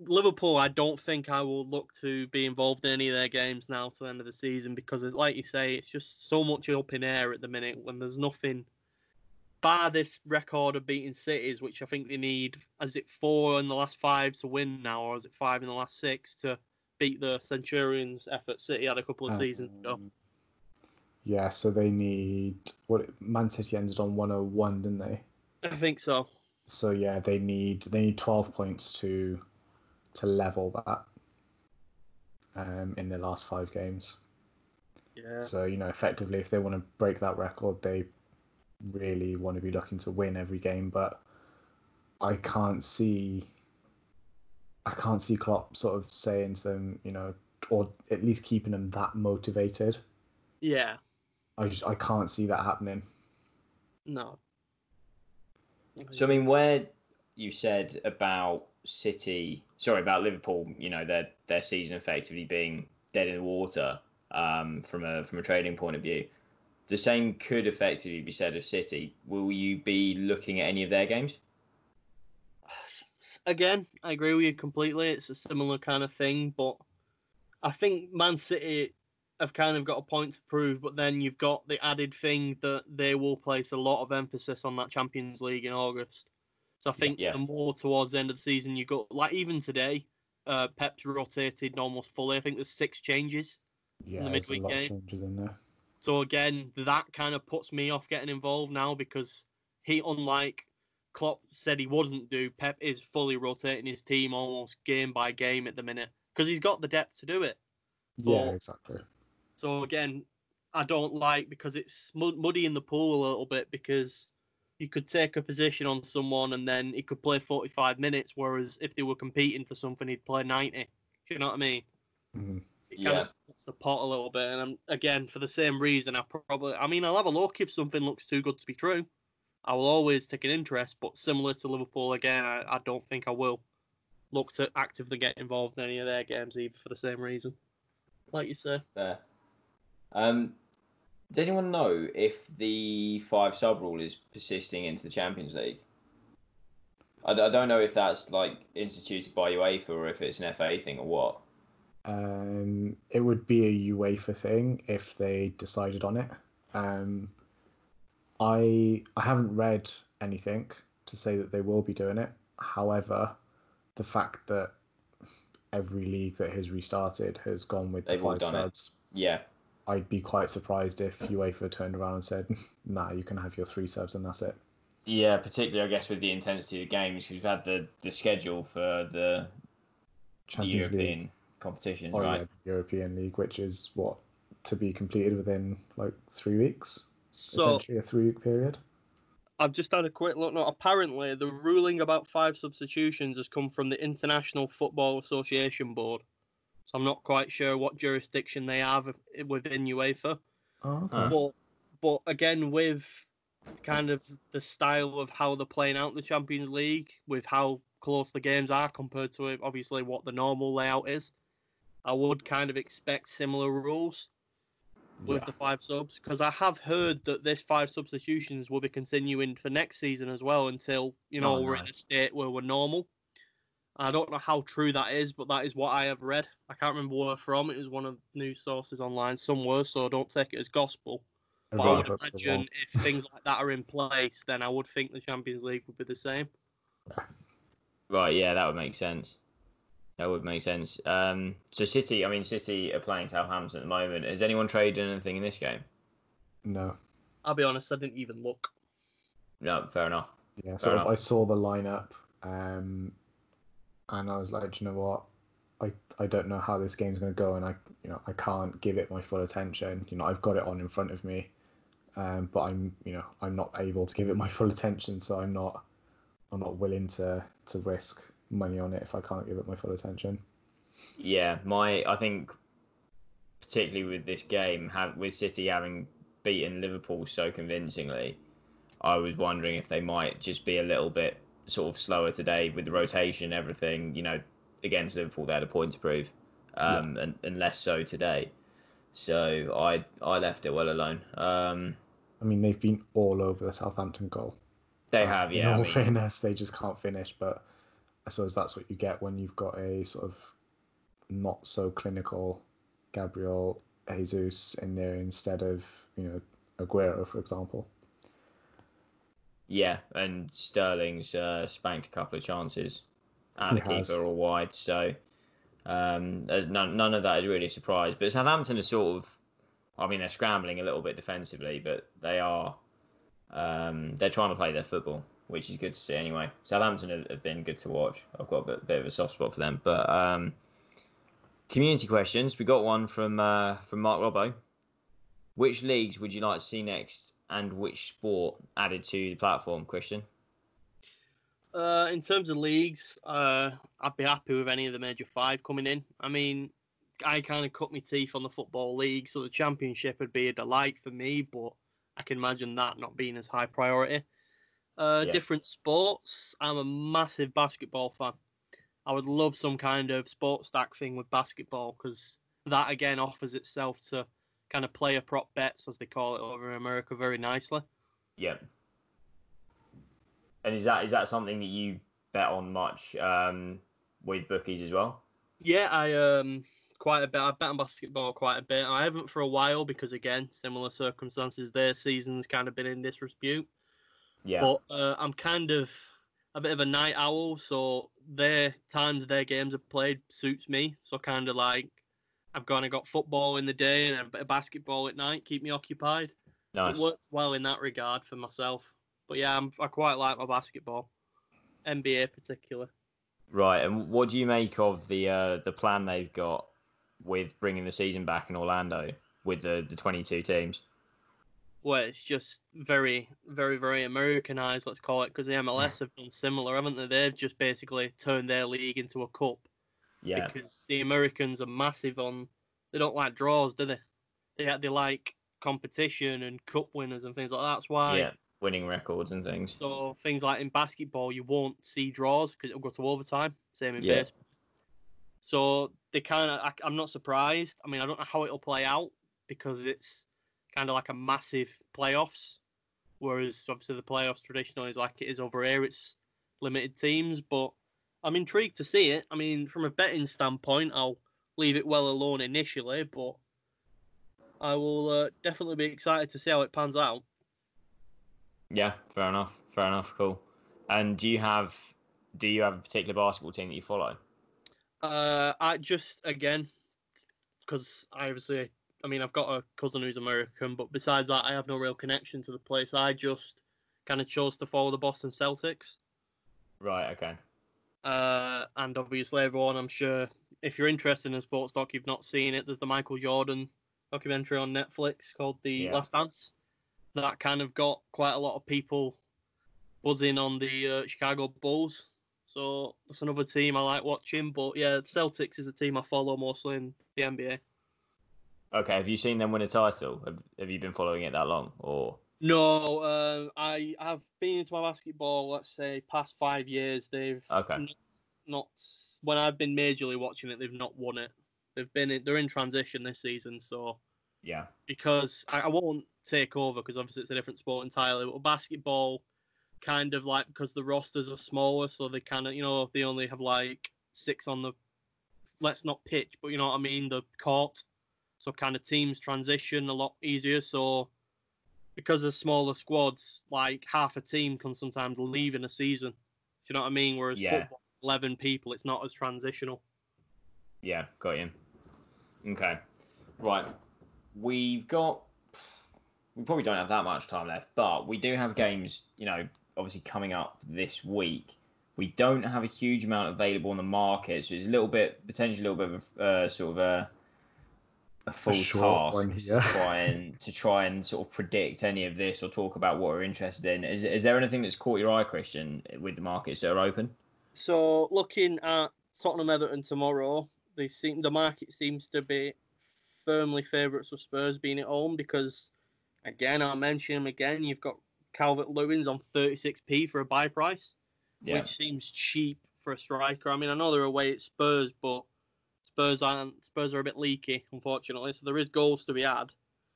Liverpool, I don't think I will look to be involved in any of their games now to the end of the season because, it's, like you say, it's just so much up in air at the minute when there's nothing. Bar this record of beating cities, which I think they need, is it four in the last five to win now, or is it five in the last six to beat the Centurions' effort City had a couple of oh. seasons ago? Yeah, so they need what Man City ended on 101, didn't they? I think so. So yeah, they need they need 12 points to to level that um, in their last five games. Yeah. So you know, effectively, if they want to break that record, they really want to be looking to win every game. But I can't see, I can't see Klopp sort of saying to them, you know, or at least keeping them that motivated. Yeah. I just I can't see that happening. No. So I mean, where you said about City, sorry about Liverpool, you know their their season effectively being dead in the water um, from a from a trading point of view. The same could effectively be said of City. Will you be looking at any of their games? again, I agree with you completely. It's a similar kind of thing, but I think Man City have kind of got a point to prove. But then you've got the added thing that they will place a lot of emphasis on that Champions League in August. So I think yeah. the more towards the end of the season you go, like even today, uh, Pep's rotated almost fully. I think there's six changes. Yeah, the there's a midweek lot of game. changes in there. So again, that kind of puts me off getting involved now because he, unlike Klopp said he wouldn't do, Pep is fully rotating his team almost game by game at the minute because he's got the depth to do it. Yeah, exactly. So again, I don't like because it's muddy in the pool a little bit because you could take a position on someone and then he could play 45 minutes, whereas if they were competing for something, he'd play 90. Do you know what I mean? Mhm. it kind of splits the pot a little bit. And I'm, again, for the same reason, I probably, I mean, I'll have a look if something looks too good to be true. I will always take an interest, but similar to Liverpool, again, I, I don't think I will look to actively get involved in any of their games either for the same reason. Like you say, There. Um, does anyone know if the five sub rule is persisting into the Champions League? I, I don't know if that's like instituted by UEFA or if it's an FA thing or what. Um, it would be a UEFA thing if they decided on it. Um, I I haven't read anything to say that they will be doing it. However, the fact that every league that has restarted has gone with the They've all five done it. subs. Yeah, I'd be quite surprised if UEFA turned around and said, *laughs* "Nah, you can have your three subs and that's it." yeah. Particularly, I guess, with the intensity of the games, we've had the the schedule for the, the European League, competitions, oh, or right? yeah, the European League, which is what to be completed within like three weeks, So essentially a three-week period. I've just had a quick look. No, apparently the ruling about five substitutions has come from the International Football Association Board. So I'm not quite sure what jurisdiction they have within UEFA. Oh, okay. Uh-huh. But but again, with kind of the style of how they're playing out the Champions League, with how close the games are compared to obviously what the normal layout is, I would kind of expect similar rules with Yeah. the five subs because I have heard that this five substitutions will be continuing for next season as well until you oh, know Oh, we're in a state where we're normal. I don't know how true that is, but that is what I have read. I can't remember where from. It was one of the news sources online somewhere, so don't take it as gospel. But I would imagine if things like that are in place, then I would think the Champions League would be the same. Right, yeah, that would make sense. That would make sense. Um, so City, I mean, City are playing Southampton at the moment. Has anyone traded anything in this game? No, I'll be honest, I didn't even look. No, fair enough. yeah. so enough. I saw the lineup, um, and I was like, "Do you know what? I I don't know how this game's going to go, and I you know I can't give it my full attention. You know, I've got it on in front of me, um, but I'm you know I'm not able to give it my full attention, so I'm not I'm not willing to to risk money on it if I can't give it my full attention. Yeah, my I think particularly with this game, have, with City having beaten Liverpool so convincingly, I was wondering if they might just be a little bit sort of slower today with the rotation, and everything. You know, against Liverpool, they had a point to prove, um, and, and less so today. So I I left it well alone. Um, I mean, they've been all over the Southampton goal. they have, In yeah. I mean, fairness, they just can't finish. But I suppose that's what you get when you've got a sort of not so clinical Gabriel Jesus in there instead of you know Aguero, for example. Yeah, and Sterling's uh, spanked a couple of chances at He the has. keeper or wide, so um, there's none, none of that is really a surprise. But Southampton are sort of, I mean, they're scrambling a little bit defensively, but they are, um, they're trying to play their football, which is good to see anyway. Southampton have, have been good to watch. I've got a bit, bit of a soft spot for them. But um, community questions, we got one from uh, from Mark Robbo. Which leagues would you like to see next, and which sport added to the platform, Christian? Uh, in terms of leagues, uh, I'd be happy with any of the major five coming in. I mean, I kind of cut my teeth on the football league, so the championship would be a delight for me, but I can imagine that not being as high priority. Uh, Yeah. Different sports. I'm a massive basketball fan. I would love some kind of SportStack thing with basketball because that again offers itself to kind of player prop bets, as they call it over in America, very nicely. Yeah. And is that is that something that you bet on much um, with bookies as well? Yeah, I um quite a bit. I bet on basketball quite a bit. I haven't for a while because again, similar circumstances. Their season's kind of been in disrepute. Yeah. But uh, I'm kind of a bit of a night owl, so their times their games are played suits me. So kind of like I've kind of got football in the day and a bit of basketball at night, keep me occupied. So it works well in that regard for myself. But yeah, I'm, I quite like my basketball, NBA particular. Right. And what do you make of the uh, the plan they've got with bringing the season back in Orlando with the the 22 teams? Well, it's just very, very, very Americanized, let's call it, because the MLS have done similar, haven't they? They've just basically turned their league into a cup Yeah. because the Americans are massive on. They don't like draws, do they? They they like competition and cup winners and things like that. That's why. Yeah. Winning records and things. So things like in basketball, you won't see draws because it'll go to overtime. Same in Yeah. baseball. So they kind of, I'm not surprised. I mean, I don't know how it'll play out because it's kind of like a massive playoffs, whereas obviously the playoffs traditionally is like it is over here. It's limited teams, but I'm intrigued to see it. I mean, from a betting standpoint, I'll leave it well alone initially, but I will uh, definitely be excited to see how it pans out. Yeah. Fair enough. Fair enough. Cool. And do you have do you have a particular basketball team that you follow? Uh, I just again, because I obviously, I mean, I've got a cousin who's American, but besides that, I have no real connection to the place. I just kind of chose to follow the Boston Celtics. Right. Okay. Uh, and obviously, everyone, I'm sure, if you're interested in sports doc, you've not seen it. There's the Michael Jordan documentary on Netflix called The Yeah. Last Dance. That kind of got quite a lot of people buzzing on the uh, Chicago Bulls. So that's another team I like watching. But yeah, Celtics is a team I follow mostly in the NBA. Okay. Have you seen them win a title? Have, have you been following it that long, or? No, uh, I have been into my basketball. Let's say past five years. They've Okay. not, not when I've been majorly watching it. They've not won it. They've been in, they're in transition this season. So Yeah. because I, I won't take over because obviously it's a different sport entirely. But basketball, kind of like because the rosters are smaller, so they kind of you know they only have like six on the let's not pitch, but you know what I mean the court. So kind of teams transition a lot easier. So because of smaller squads, like half a team can sometimes leave in a season. Do you know what I mean? Whereas Yeah. football, eleven people, it's not as transitional. Yeah, got you. Okay. Right. We've got. We probably don't have that much time left, but we do have games, you know, obviously coming up this week. We don't have a huge amount available on the market, so it's a little bit, potentially a little bit of a uh, sort of a, a full short task one to try *laughs* and to try and sort of predict any of this or talk about what we're interested in. Is, is there anything that's caught your eye, Christian, with the markets that are open? So looking at Tottenham Everton tomorrow, they seem the market seems to be firmly favourites of Spurs being at home because again I'll mention him again. You've got Calvert-Lewin's on 36p for a buy price, Yeah. which seems cheap for a striker. I mean I know they're away at Spurs, but Spurs aren't Spurs are a bit leaky, unfortunately. So there is goals to be had.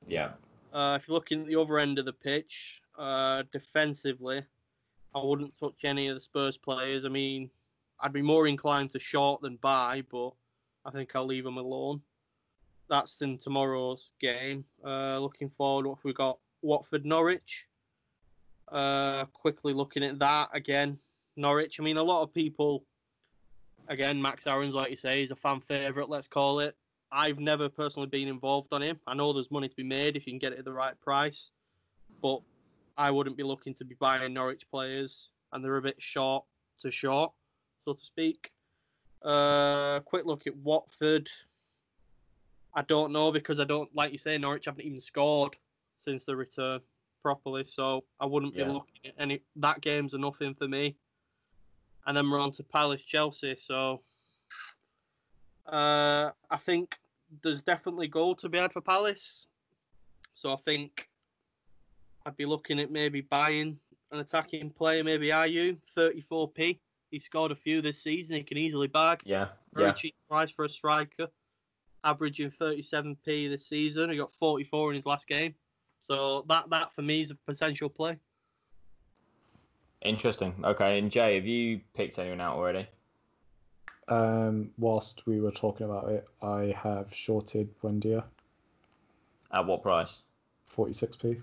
Yeah. Uh, if you're looking at the other end of the pitch, uh, defensively, I wouldn't touch any of the Spurs players. I mean, I'd be more inclined to short than buy, but I think I'll leave them alone. That's in tomorrow's game. Uh, looking forward, what we got? Watford Norwich. Uh, quickly looking at that again. Norwich. I mean, a lot of people. Again, Max Aarons, like you say, he's a fan favourite. Let's call it. I've never personally been involved on him. I know there's money to be made if you can get it at the right price, but I wouldn't be looking to be buying Norwich players, and they're a bit short to short, so to speak. Uh, quick look at Watford. I don't know because I don't like you say Norwich haven't even scored since the return properly, so I wouldn't be Yeah. looking at any. That game's a nothing for me. And then we're on to Palace Chelsea, so uh, I think there's definitely goal to be had for Palace. So I think I'd be looking at maybe buying an attacking player. Maybe Ayew, 34p? He scored a few this season. He can easily bag. Yeah. Very Yeah. cheap price for a striker. Averaging 37p this season. He got 44 in his last game. So that that for me is a potential play. Interesting. Okay. And Jay, have you picked anyone out already? Um, whilst we were talking about it, I have shorted Buendia, At what price? 46p.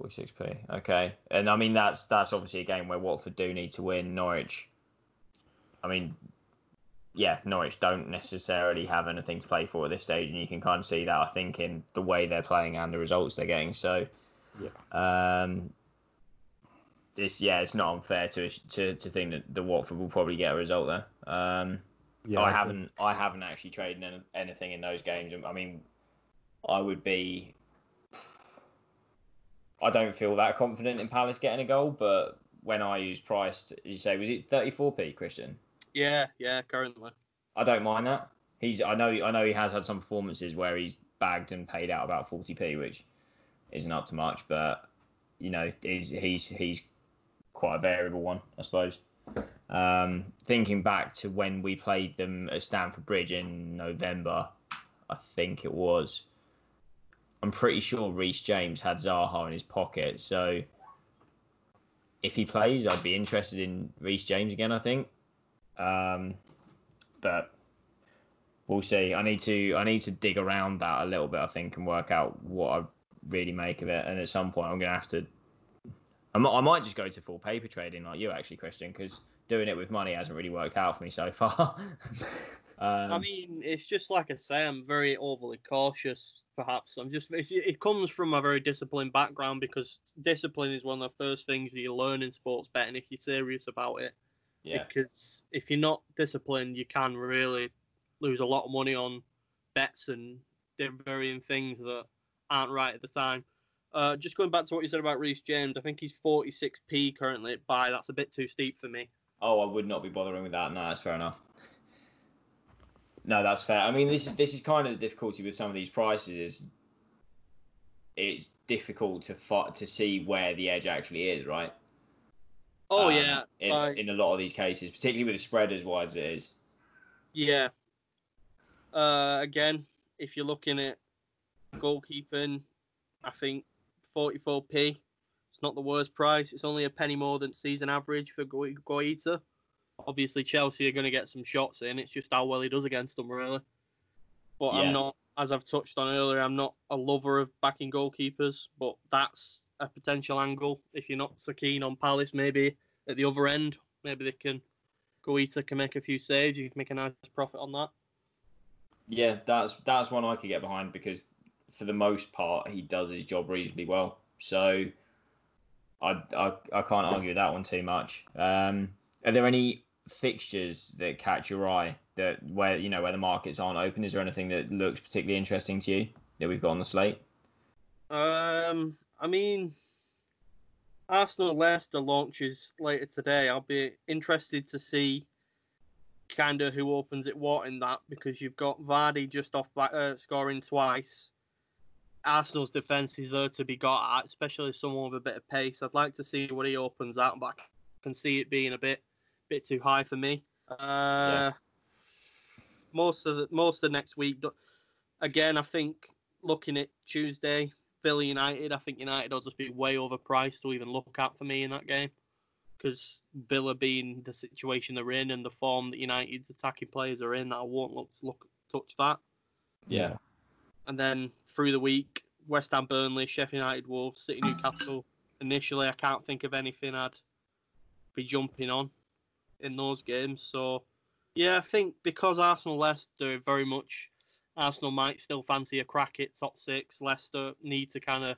46p. Okay. And I mean that's that's obviously a game where Watford do need to win. Norwich. I mean, yeah, Norwich don't necessarily have anything to play for at this stage, and you can kind of see that I think in the way they're playing and the results they're getting. So, Yeah. um, this yeah, it's not unfair to to to think that the Watford will probably get a result there. Um, Yeah, I think- haven't I haven't actually traded anything in those games. I mean, I would be. I don't feel that confident in Palace getting a goal, but when Ayew's price, as you say, was it 34p, Christian? Yeah, yeah, currently. I don't mind that. He's I know I know he has had some performances where he's bagged and paid out about 40p, which isn't up to much, but you know he's he's he's quite a variable one, I suppose. Um, thinking back to when we played them at Stamford Bridge in November, I think it was. I'm pretty sure Reece James had Zaha in his pocket, so if he plays, I'd be interested in Reece James again. I think, um, but we'll see. I need to I need to dig around that a little bit. I think and work out what I really make of it. And at some point, I'm gonna have to. I might, I might just go to full paper trading like you actually, Christian, because doing it with money hasn't really worked out for me so far. *laughs* Um, I mean, it's just like I say, I'm very overly cautious. Perhaps I'm just. It's, it comes from a very disciplined background because discipline is one of the first things you learn in sports betting if you're serious about it. yeah, Because if you're not disciplined, you can really lose a lot of money on bets and varying things that aren't right at the time. Uh, just going back to what you said about Reece James, I think he's 46p currently at buy. That's a bit too steep for me. Oh, I would not be bothering with that. No, that's fair enough. No, that's fair. I mean, this is this is kind of the difficulty with some of these prices. Is it's difficult to fi- to see where the edge actually is, right? Oh Um, yeah, in, like- in a lot of these cases, particularly with the spread as wide as it is. Yeah. Uh, again, if you're looking at goalkeeping, I think 44p. It's not the worst price. It's only a penny more than season average for Guaita. Obviously, Chelsea are going to get some shots in. It's just how well he does against them, really. But Yeah. I'm not, as I've touched on earlier, I'm not a lover of backing goalkeepers. But that's a potential angle. If you're not so keen on Palace, maybe at the other end, maybe they can. Guaita can make a few saves. You can make a nice profit on that. Yeah, that's that's one I could get behind because for the most part he does his job reasonably well. So I I, I can't argue with that one too much. Um, are there any fixtures that catch your eye that where you know where the markets aren't open? Is there anything that looks particularly interesting to you that we've got on the slate? Um, I mean, Arsenal Leicester launches later today. I'll be interested to see kind of who opens it what in that because you've got Vardy just off back, uh, scoring twice. Arsenal's defense is there to be got at, especially someone with a bit of pace. I'd like to see what he opens out, but I can see it being a bit bit too high for me. Uh, Most of the most of next week, again, I think looking at Tuesday, Villa United, I think United will just be way overpriced to even look at for me in that game. Because Villa being the situation they're in and the form that United's attacking players are in, I won't look, look touch that. Yeah. And then through the week, West Ham, Burnley, Sheffield United, Wolves, City, Newcastle. Initially, I can't think of anything I'd be jumping on in those games. So, yeah, I think because Arsenal, Leicester, very much Arsenal might still fancy a crack at top six. Leicester need to kind of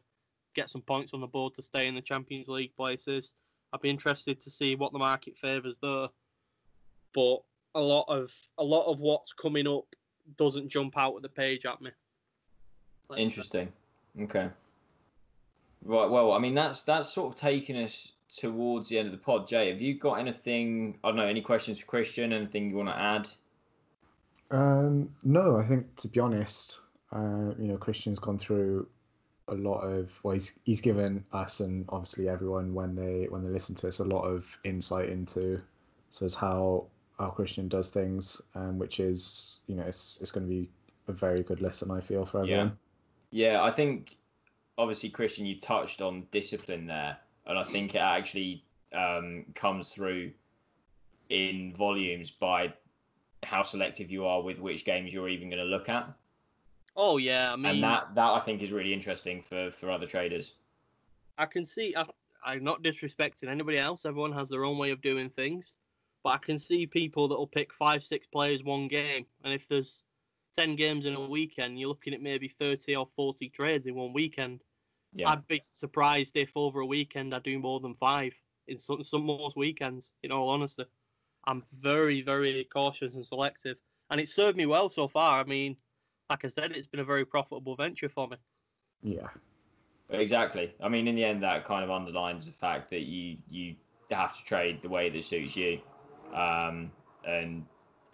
get some points on the board to stay in the Champions League places. I'd be interested to see what the market favours there. But a lot of a lot of what's coming up doesn't jump out of the page at me. Let's- Interesting. Okay. Right. Well, I mean, that's that's sort of taking us towards the end of the pod. Jay, have you got anything? I don't know. Any questions for Christian? Anything you want to add? Um, no, I think to be honest, uh, you know, Christian's gone through a lot of well, he's he's given us and obviously everyone when they when they listen to this a lot of insight into so as how how Christian does things, um, which is you know it's it's going to be a very good lesson I feel for everyone. Yeah, I think obviously Christian, you touched on discipline there, and I think it actually um, comes through in volumes by how selective you are with which games you're even going to look at, Oh yeah, I mean, and that that I think is really interesting for for other traders. I can see. I, I'm not disrespecting anybody else. Everyone has their own way of doing things, but I can see people that will pick five, six players one game, and if there's ten games in a weekend, you're looking at maybe thirty or forty trades in one weekend. Yeah, I'd be surprised if over a weekend I do more than five in some, some most weekends. In all honesty, I'm very, very cautious and selective, and it's served me well so far. I mean, like I said, it's been a very profitable venture for me. Yeah, exactly. I mean, in the end, that kind of underlines the fact that you you have to trade the way that suits you, um, and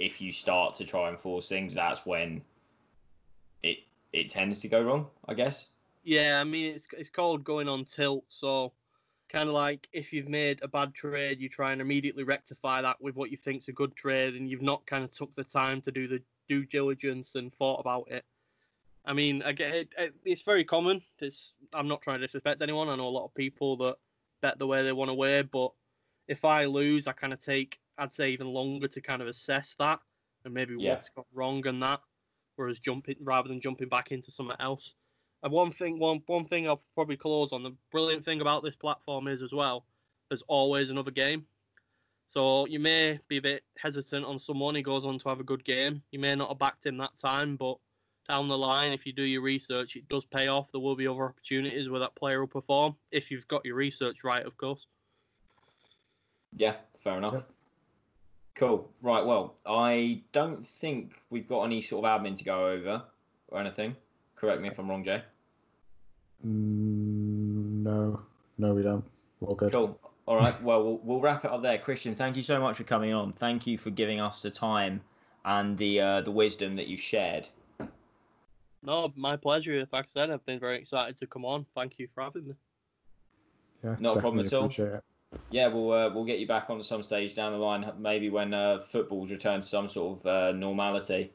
if you start to try and force things, that's when it it tends to go wrong. I guess. Yeah, I mean it's it's called going on tilt. So kind of like if you've made a bad trade, you try and immediately rectify that with what you think's a good trade, and you've not kind of took the time to do the due diligence and thought about it. I mean, again, it, it, it's very common. It's I'm not trying to disrespect anyone. I know a lot of people that bet the way they want to wear, but if I lose, I kind of take I'd say even longer to kind of assess that and maybe Yeah. what's got wrong and that, whereas jumping rather than jumping back into something else. And one thing, one one thing I'll probably close on. The brilliant thing about this platform is as well, there's always another game. So you may be a bit hesitant on someone. who goes on to have a good game. You may not have backed him that time, but down the line, if you do your research, it does pay off. There will be other opportunities where that player will perform if you've got your research right, of course. Yeah, fair enough. Yep. Cool. Right. Well, I don't think we've got any sort of admin to go over or anything. Correct me if I'm wrong, Jay. Mm, no, no, we don't. We're all good. Cool. All right. Well, we'll we'll wrap it up there. Christian, thank you so much for coming on. Thank you for giving us the time and the uh, the wisdom that you shared. No, my pleasure. Like I said, I've been very excited to come on. Thank you for having me. Yeah, Not a problem at all. appreciate it. Yeah, we'll uh, we'll get you back on at some stage down the line. Maybe when uh, football's returned to some sort of uh, normality.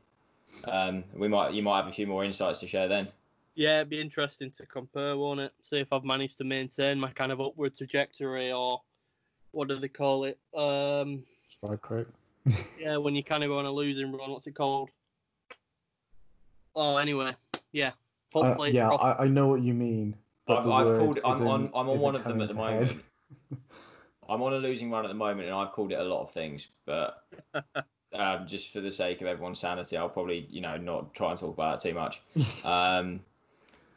Um, we might you might have a few more insights to share then. Yeah, it'd be interesting to compare, won't it? See if I've managed to maintain my kind of upward trajectory, or what do they call it? Um, Strike rate. *laughs* yeah, when you kind of go on a losing run, what's it called? Oh, anyway, yeah. Uh, Hopefully, it's yeah, I, I know what you mean. but I've, I've called. I'm isn't- on. I'm on one of them at the moment. *laughs* I'm on a losing run at the moment, and I've called it a lot of things. But *laughs* um, just for the sake of everyone's sanity, I'll probably you know not try and talk about it too much. *laughs* Um,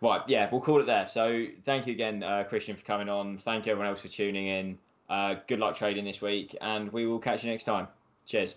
right, yeah, we'll call it there. So thank you again, uh, Christian, for coming on. Thank you everyone else for tuning in. Uh, good luck trading this week, and we will catch you next time. Cheers.